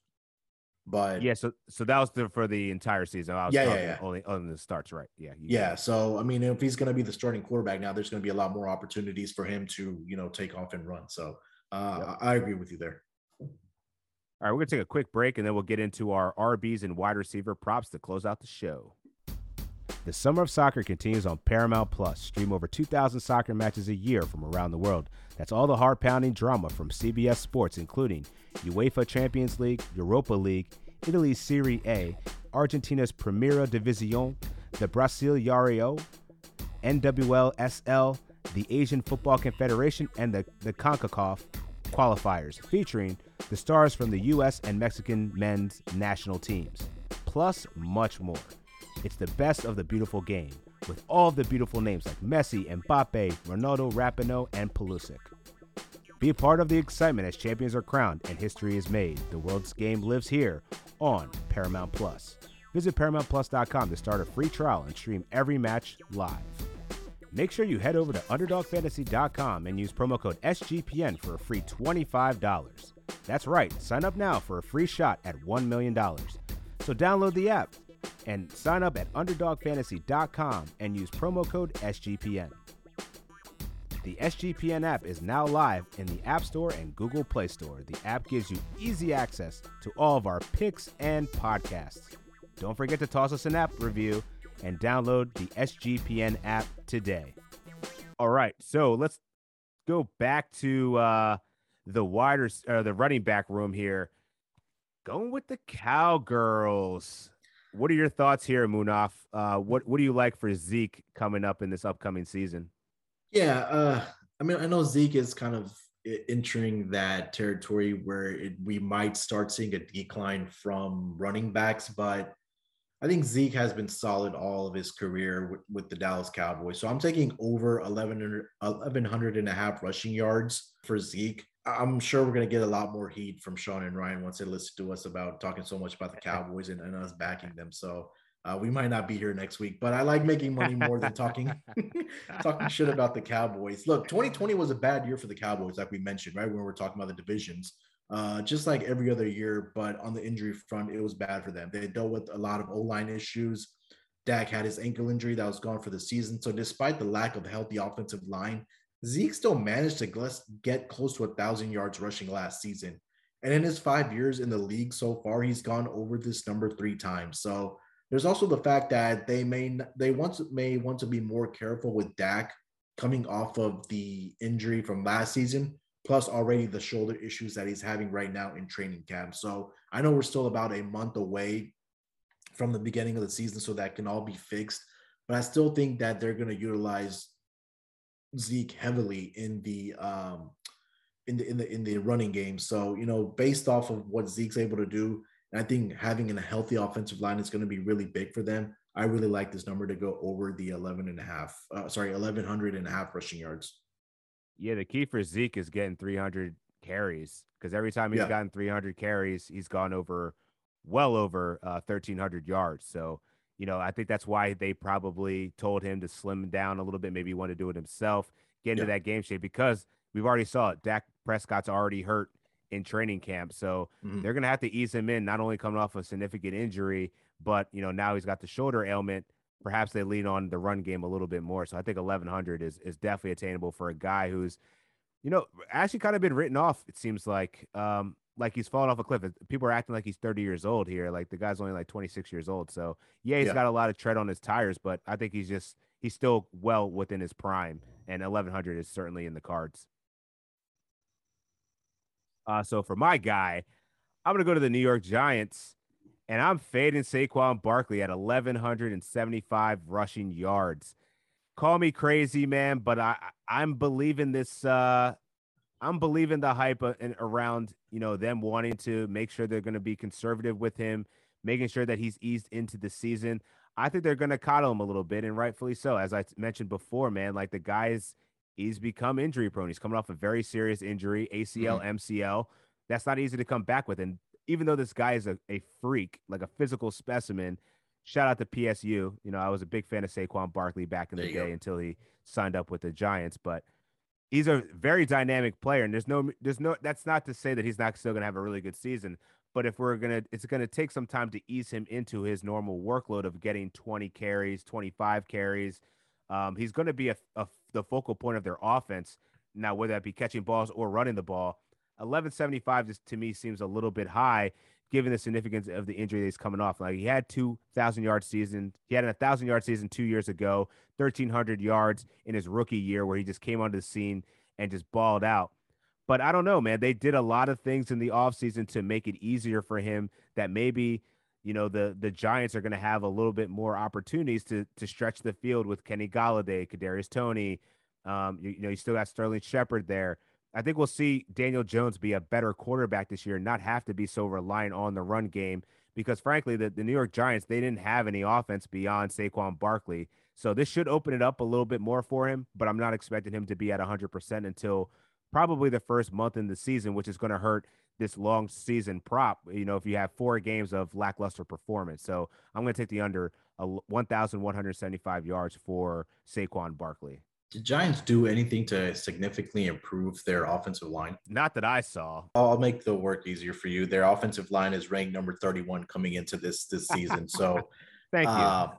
But Yeah. So so that was the, for the entire season. I was Yeah, yeah, yeah. only on the starts, right? Yeah. Yeah, so I mean, if he's going to be the starting quarterback now, there's going to be a lot more opportunities for him to, you know, take off and run. So uh, Yep. I agree with you there. All right, we're gonna take a quick break and then we'll get into our RBs and wide receiver props to close out the show. The summer of soccer continues on Paramount Plus. Stream over 2,000 soccer matches a year from around the world. That's all the hard pounding drama from CBS Sports, including UEFA Champions League, Europa League, Italy's Serie A, Argentina's Primera División, the Brasileirao, NWLSL, the Asian Football Confederation, and the, the CONCACAF qualifiers, featuring the stars from the U.S. and Mexican men's national teams, plus much more. It's the best of the beautiful game, with all the beautiful names like Messi, Mbappe, Ronaldo, Rapinoe, and Pulisic. Be a part of the excitement as champions are crowned and history is made. The world's game lives here on Paramount Plus. Visit ParamountPlus.com to start a free trial and stream every match live. Make sure you head over to UnderdogFantasy.com and use promo code SGPN for a free $25. That's right, sign up now for a free shot at $1 million. So download the app and sign up at UnderdogFantasy.com and use promo code SGPN. The SGPN app is now live in the App Store and Google Play Store. The app gives you easy access to all of our picks and podcasts. Don't forget to toss us an app review and download the SGPN app today. All right, so let's go back to uh, the wider uh, the running back room here. Going with the Cowgirls. What are your thoughts here, Munaf? Uh, what what do you like for Zeke coming up in this upcoming season? Yeah, uh, I mean, I know Zeke is kind of entering that territory where it, we might start seeing a decline from running backs, but I think Zeke has been solid all of his career with, with the Dallas Cowboys. So I'm taking over 1100, 1100 and a half rushing yards for Zeke. I'm sure we're going to get a lot more heat from Sean and Ryan once they listen to us about talking so much about the Cowboys and, and us backing them. So uh, we might not be here next week, but I like making money more than talking talking shit about the Cowboys. Look, 2020 was a bad year for the Cowboys, like we mentioned, right? When we were talking about the divisions, uh, just like every other year. But on the injury front, it was bad for them. They dealt with a lot of O line issues. Dak had his ankle injury that was gone for the season. So despite the lack of healthy offensive line, Zeke still managed to get close to a thousand yards rushing last season. And in his five years in the league so far, he's gone over this number three times. So there's also the fact that they may they to, may want to be more careful with Dak coming off of the injury from last season, plus already the shoulder issues that he's having right now in training camp. So I know we're still about a month away from the beginning of the season, so that can all be fixed. But I still think that they're going to utilize Zeke heavily in the um, in the in the in the running game. So you know, based off of what Zeke's able to do, and I think having a healthy offensive line is going to be really big for them. I really like this number to go over the 11 and a half, uh, sorry, 1100 and a half rushing yards. Yeah, the key for Zeke is getting 300 carries because every time he's yeah. gotten 300 carries, he's gone over well over uh, 1300 yards. So, you know, I think that's why they probably told him to slim down a little bit. Maybe he want to do it himself, get into yeah. that game shape because we've already saw it. Dak Prescott's already hurt in training camp. So mm-hmm. they're going to have to ease him in, not only coming off a significant injury, but, you know, now he's got the shoulder ailment. Perhaps they lean on the run game a little bit more. So I think 1100 is, is definitely attainable for a guy who's, you know, actually kind of been written off, it seems like. Um, like he's fallen off a cliff. People are acting like he's 30 years old here. Like the guy's only like 26 years old. So yeah, he's yeah. got a lot of tread on his tires, but I think he's just he's still well within his prime. And 1100 is certainly in the cards. Uh, so for my guy, I'm gonna go to the New York Giants, and I'm fading Saquon Barkley at 1175 rushing yards. Call me crazy, man, but I I'm believing this. Uh, I'm believing the hype around you know them wanting to make sure they're going to be conservative with him, making sure that he's eased into the season. I think they're going to coddle him a little bit, and rightfully so. As I mentioned before, man, like the guy's he's become injury prone. He's coming off a very serious injury, ACL, mm-hmm. MCL. That's not easy to come back with. And even though this guy is a, a freak, like a physical specimen, shout out to PSU. You know, I was a big fan of Saquon Barkley back in the day go. until he signed up with the Giants. But he's a very dynamic player. And there's no, there's no, that's not to say that he's not still going to have a really good season. But if we're going to, it's going to take some time to ease him into his normal workload of getting 20 carries, 25 carries. Um, he's going to be a, a the focal point of their offense. Now, whether that be catching balls or running the ball, 1175 just to me seems a little bit high given the significance of the injury that he's coming off. Like he had 2,000 yard season. He had a 1,000 yard season two years ago, 1,300 yards in his rookie year where he just came onto the scene and just balled out. But I don't know, man. They did a lot of things in the offseason to make it easier for him that maybe – you know the the Giants are going to have a little bit more opportunities to to stretch the field with Kenny Golladay, Kadarius Toney. Um, you, you, know, you still got Sterling Shepard there. I think we'll see Daniel Jones be a better quarterback this year, not have to be so reliant on the run game. Because frankly, the, the New York Giants they didn't have any offense beyond Saquon Barkley, so this should open it up a little bit more for him. But I'm not expecting him to be at 100 percent until probably the first month in the season, which is going to hurt this long season prop, you know, if you have four games of lackluster performance. So I'm going to take the under 1,175 yards for Saquon Barkley. Did Giants do anything to significantly improve their offensive line? Not that I saw. I'll make the work easier for you. Their offensive line is ranked number 31 coming into this this season. So Thank you. Uh,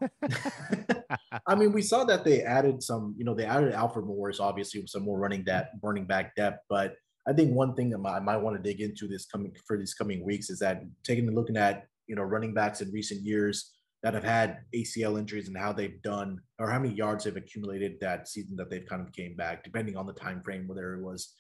I mean, we saw that they added some, you know, they added Alfred Morris, obviously, with some more running that running back depth. But I think one thing that I might want to dig into this coming for these coming weeks is that taking a looking at you know running backs in recent years that have had ACL injuries and how they've done or how many yards they've accumulated that season that they've kind of came back, depending on the time frame, whether it was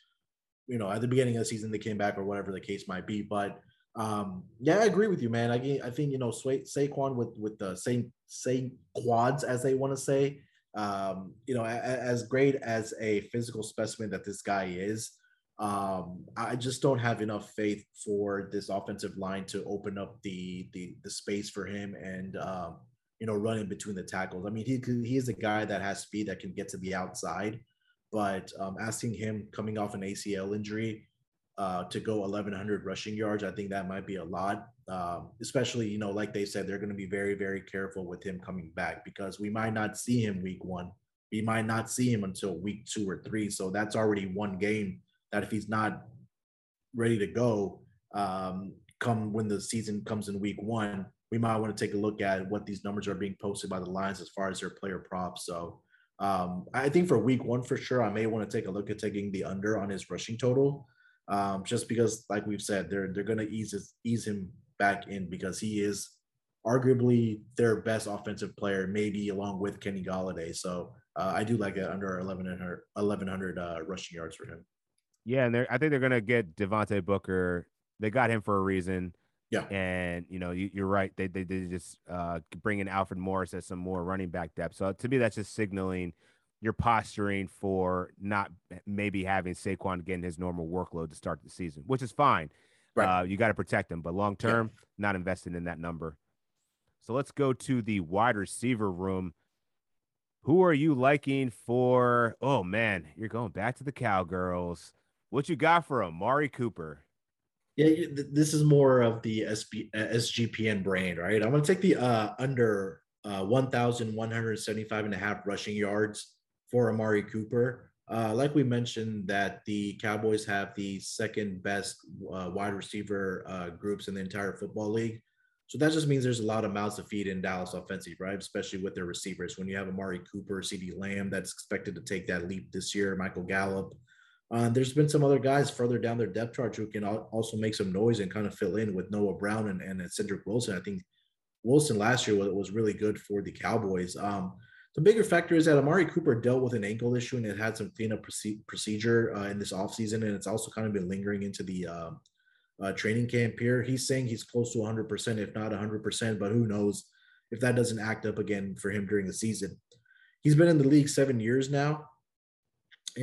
you know at the beginning of the season they came back or whatever the case might be. But Um, yeah, I agree with you, man. I I think you know Sa- Saquon with with the same same quads as they want to say. Um, you know, a, as great as a physical specimen that this guy is, um, I just don't have enough faith for this offensive line to open up the the, the space for him and um, you know running between the tackles. I mean, he he is a guy that has speed that can get to the outside, but um, asking him coming off an ACL injury uh, to go 1100 rushing yards, I think that might be a lot. Um, especially you know, like they said, they're going to be very very careful with him coming back because we might not see him week one. We might not see him until week two or three. So that's already one game that if he's not ready to go, um, come when the season comes in week one, we might want to take a look at what these numbers are being posted by the Lions as far as their player props. So um, I think for week one for sure, I may want to take a look at taking the under on his rushing total, um, just because, like we've said, they're they're going to ease his, ease him back in because he is arguably their best offensive player, maybe along with Kenny Golladay. So uh, I do like it under 1100, 1100 uh, rushing yards for him. Yeah, and I think they're gonna get Devontae Booker. They got him for a reason. Yeah, and you know you, are right. They they, they just uh, bring in Alfred Morris as some more running back depth. So to me, that's just signaling you're posturing for not maybe having Saquon getting his normal workload to start the season, which is fine. Right. Uh, you got to protect him, but long term, yeah. not investing in that number. So let's go to the wide receiver room. Who are you liking for? Oh man, you're going back to the Cowgirls. What you got for Amari Cooper? Yeah, this is more of the SB, SGPN brand, right? I'm going to take the uh, under uh, 1,175 and a half rushing yards for Amari Cooper. Uh, like we mentioned, that the Cowboys have the second best uh, wide receiver uh, groups in the entire football league. So that just means there's a lot of mouths to feed in Dallas offensive, right? Especially with their receivers. When you have Amari Cooper, CeeDee Lamb, that's expected to take that leap this year, Michael Gallup, uh, there's been some other guys further down their depth chart who can also make some noise and kind of fill in with Noah Brown and, and Cedric Wilson. I think Wilson last year was, was really good for the Cowboys. Um, the bigger factor is that Amari Cooper dealt with an ankle issue and it had some cleanup proce- procedure uh, in this offseason, and it's also kind of been lingering into the uh, uh, training camp here. He's saying he's close to 100%, if not 100%, but who knows if that doesn't act up again for him during the season. He's been in the league seven years now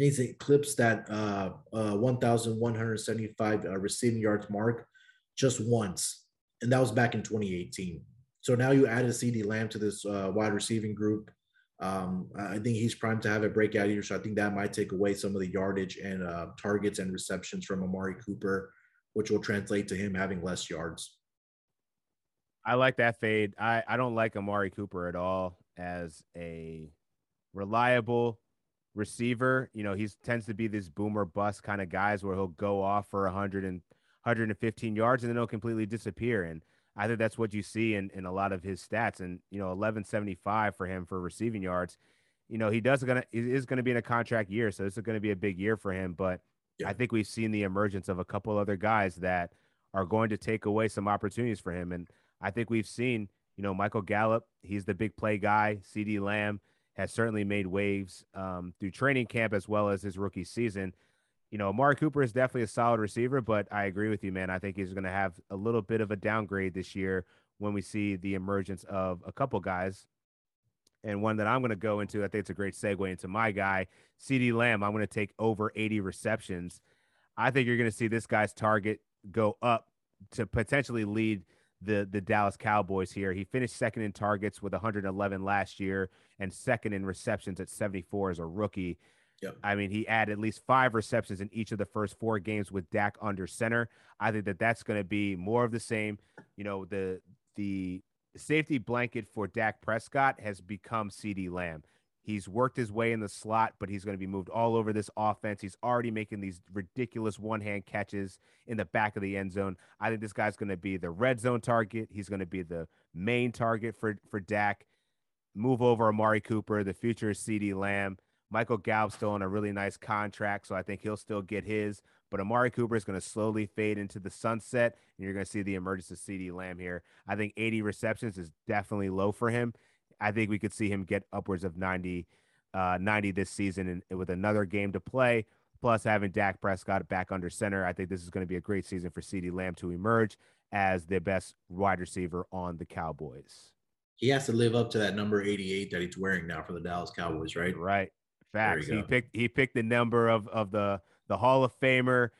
he's eclipsed that uh, uh, 1,175 uh, receiving yards mark just once, and that was back in 2018. So now you added CeeDee Lamb to this uh, wide receiving group. Um, I think he's primed to have a breakout year, so I think that might take away some of the yardage and uh, targets and receptions from Amari Cooper, which will translate to him having less yards. I like that fade. I, I don't like Amari Cooper at all as a reliable receiver. You know, he tends to be this boomer bust kind of guys where he'll go off for 100 and 115 yards and then he'll completely disappear. And I think that's what you see in, in a lot of his stats. And, you know, 1175 for him for receiving yards. You know, he does gonna he is gonna be in a contract year, so this is gonna be a big year for him. But yeah. I think we've seen the emergence of a couple other guys that are going to take away some opportunities for him. And I think we've seen, you know, Michael Gallup, he's the big play guy, CeeDee Lamb has certainly made waves um, through training camp as well as his rookie season. You know, Amari Cooper is definitely a solid receiver, but I agree with you, man. I think he's going to have a little bit of a downgrade this year when we see the emergence of a couple guys. And one that I'm going to go into, I think it's a great segue into my guy, CeeDee Lamb. I'm going to take over 80 receptions. I think you're going to see this guy's target go up to potentially lead the the Dallas Cowboys here. He finished second in targets with 111 last year and second in receptions at 74 as a rookie. Yep. I mean, he had at least five receptions in each of the first four games with Dak under center. I think that that's going to be more of the same. You know, the the safety blanket for Dak Prescott has become CeeDee Lamb. He's worked his way in the slot, but he's going to be moved all over this offense. He's already making these ridiculous one hand catches in the back of the end zone. I think this guy's going to be the red zone target. He's going to be the main target for, for Dak. Move over Amari Cooper. The future is CeeDee Lamb. Michael Gallup still on a really nice contract, so I think he'll still get his. But Amari Cooper is going to slowly fade into the sunset, and you're going to see the emergence of CeeDee Lamb here. I think 80 receptions is definitely low for him. I think we could see him get upwards of 90, uh, 90 this season and with another game to play. Plus, having Dak Prescott back under center, I think this is going to be a great season for CeeDee Lamb to emerge as the best wide receiver on the Cowboys. He has to live up to that number 88 that he's wearing now for the Dallas Cowboys, right? Right. Facts. He picked he picked the number of of the the Hall of Famer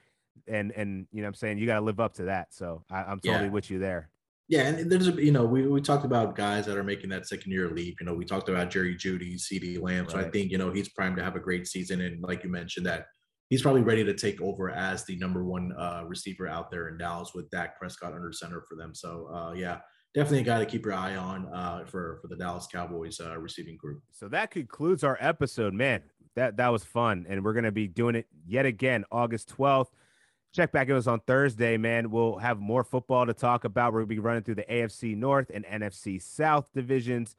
and and you know what I'm saying you got to live up to that. So I, am totally yeah. with you there. Yeah, and there's a you know we, we talked about guys that are making that second year leap. You know, we talked about Jerry Jeudy, CeeDee Lamb. So. I think you know he's primed to have a great season, and like you mentioned, that he's probably ready to take over as the number one uh, receiver out there in Dallas with Dak Prescott under center for them. So uh, yeah, definitely a guy to keep your eye on uh, for for the Dallas Cowboys uh, receiving group. So that concludes our episode, man. That that was fun, and we're gonna be doing it yet again August twelfth. Check back. with us on Thursday, man. We'll have more football to talk about. We'll be running through the AFC North and NFC South divisions.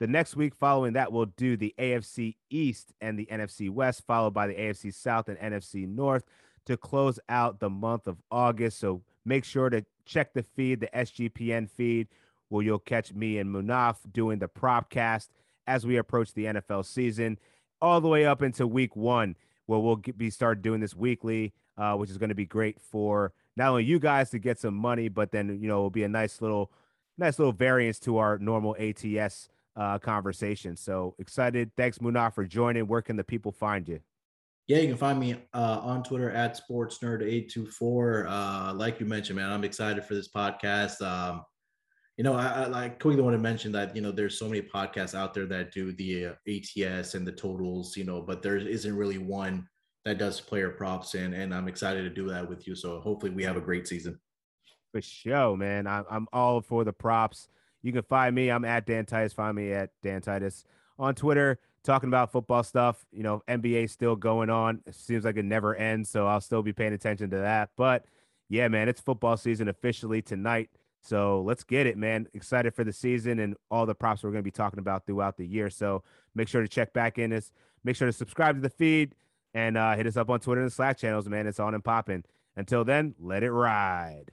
The next week following that, we'll do the AFC East and the NFC West, followed by the AFC South and NFC North to close out the month of August. So make sure to check the feed, the SGPN feed, where you'll catch me and Munaf doing the propcast as we approach the NFL season, all the way up into week one, where we'll be start doing this weekly uh, which is going to be great for not only you guys to get some money, but then you know it'll be a nice little, nice little variance to our normal ATS uh, conversation. So excited! Thanks, Munaf, for joining. Where can the people find you? Yeah, you can find me uh, on Twitter at sportsnerd824. Uh, like you mentioned, man, I'm excited for this podcast. Um, you know, I, I like quickly want to mention that you know there's so many podcasts out there that do the uh, ATS and the totals, you know, but there isn't really one that does player props, and and I'm excited to do that with you. So hopefully we have a great season. For sure, man. I'm I'm all for the props. You can find me. I'm at Dan Titus. Find me at Dan Titus on Twitter, talking about football stuff. You know, NBA still going on. It seems like it never ends, so I'll still be paying attention to that. But yeah, man, it's football season officially tonight. So let's get it, man. Excited for the season and all the props we're going to be talking about throughout the year. So make sure to check back in us. Make sure to subscribe to the feed and uh, hit us up on Twitter and Slack channels, man. It's on and popping. Until then, let it ride.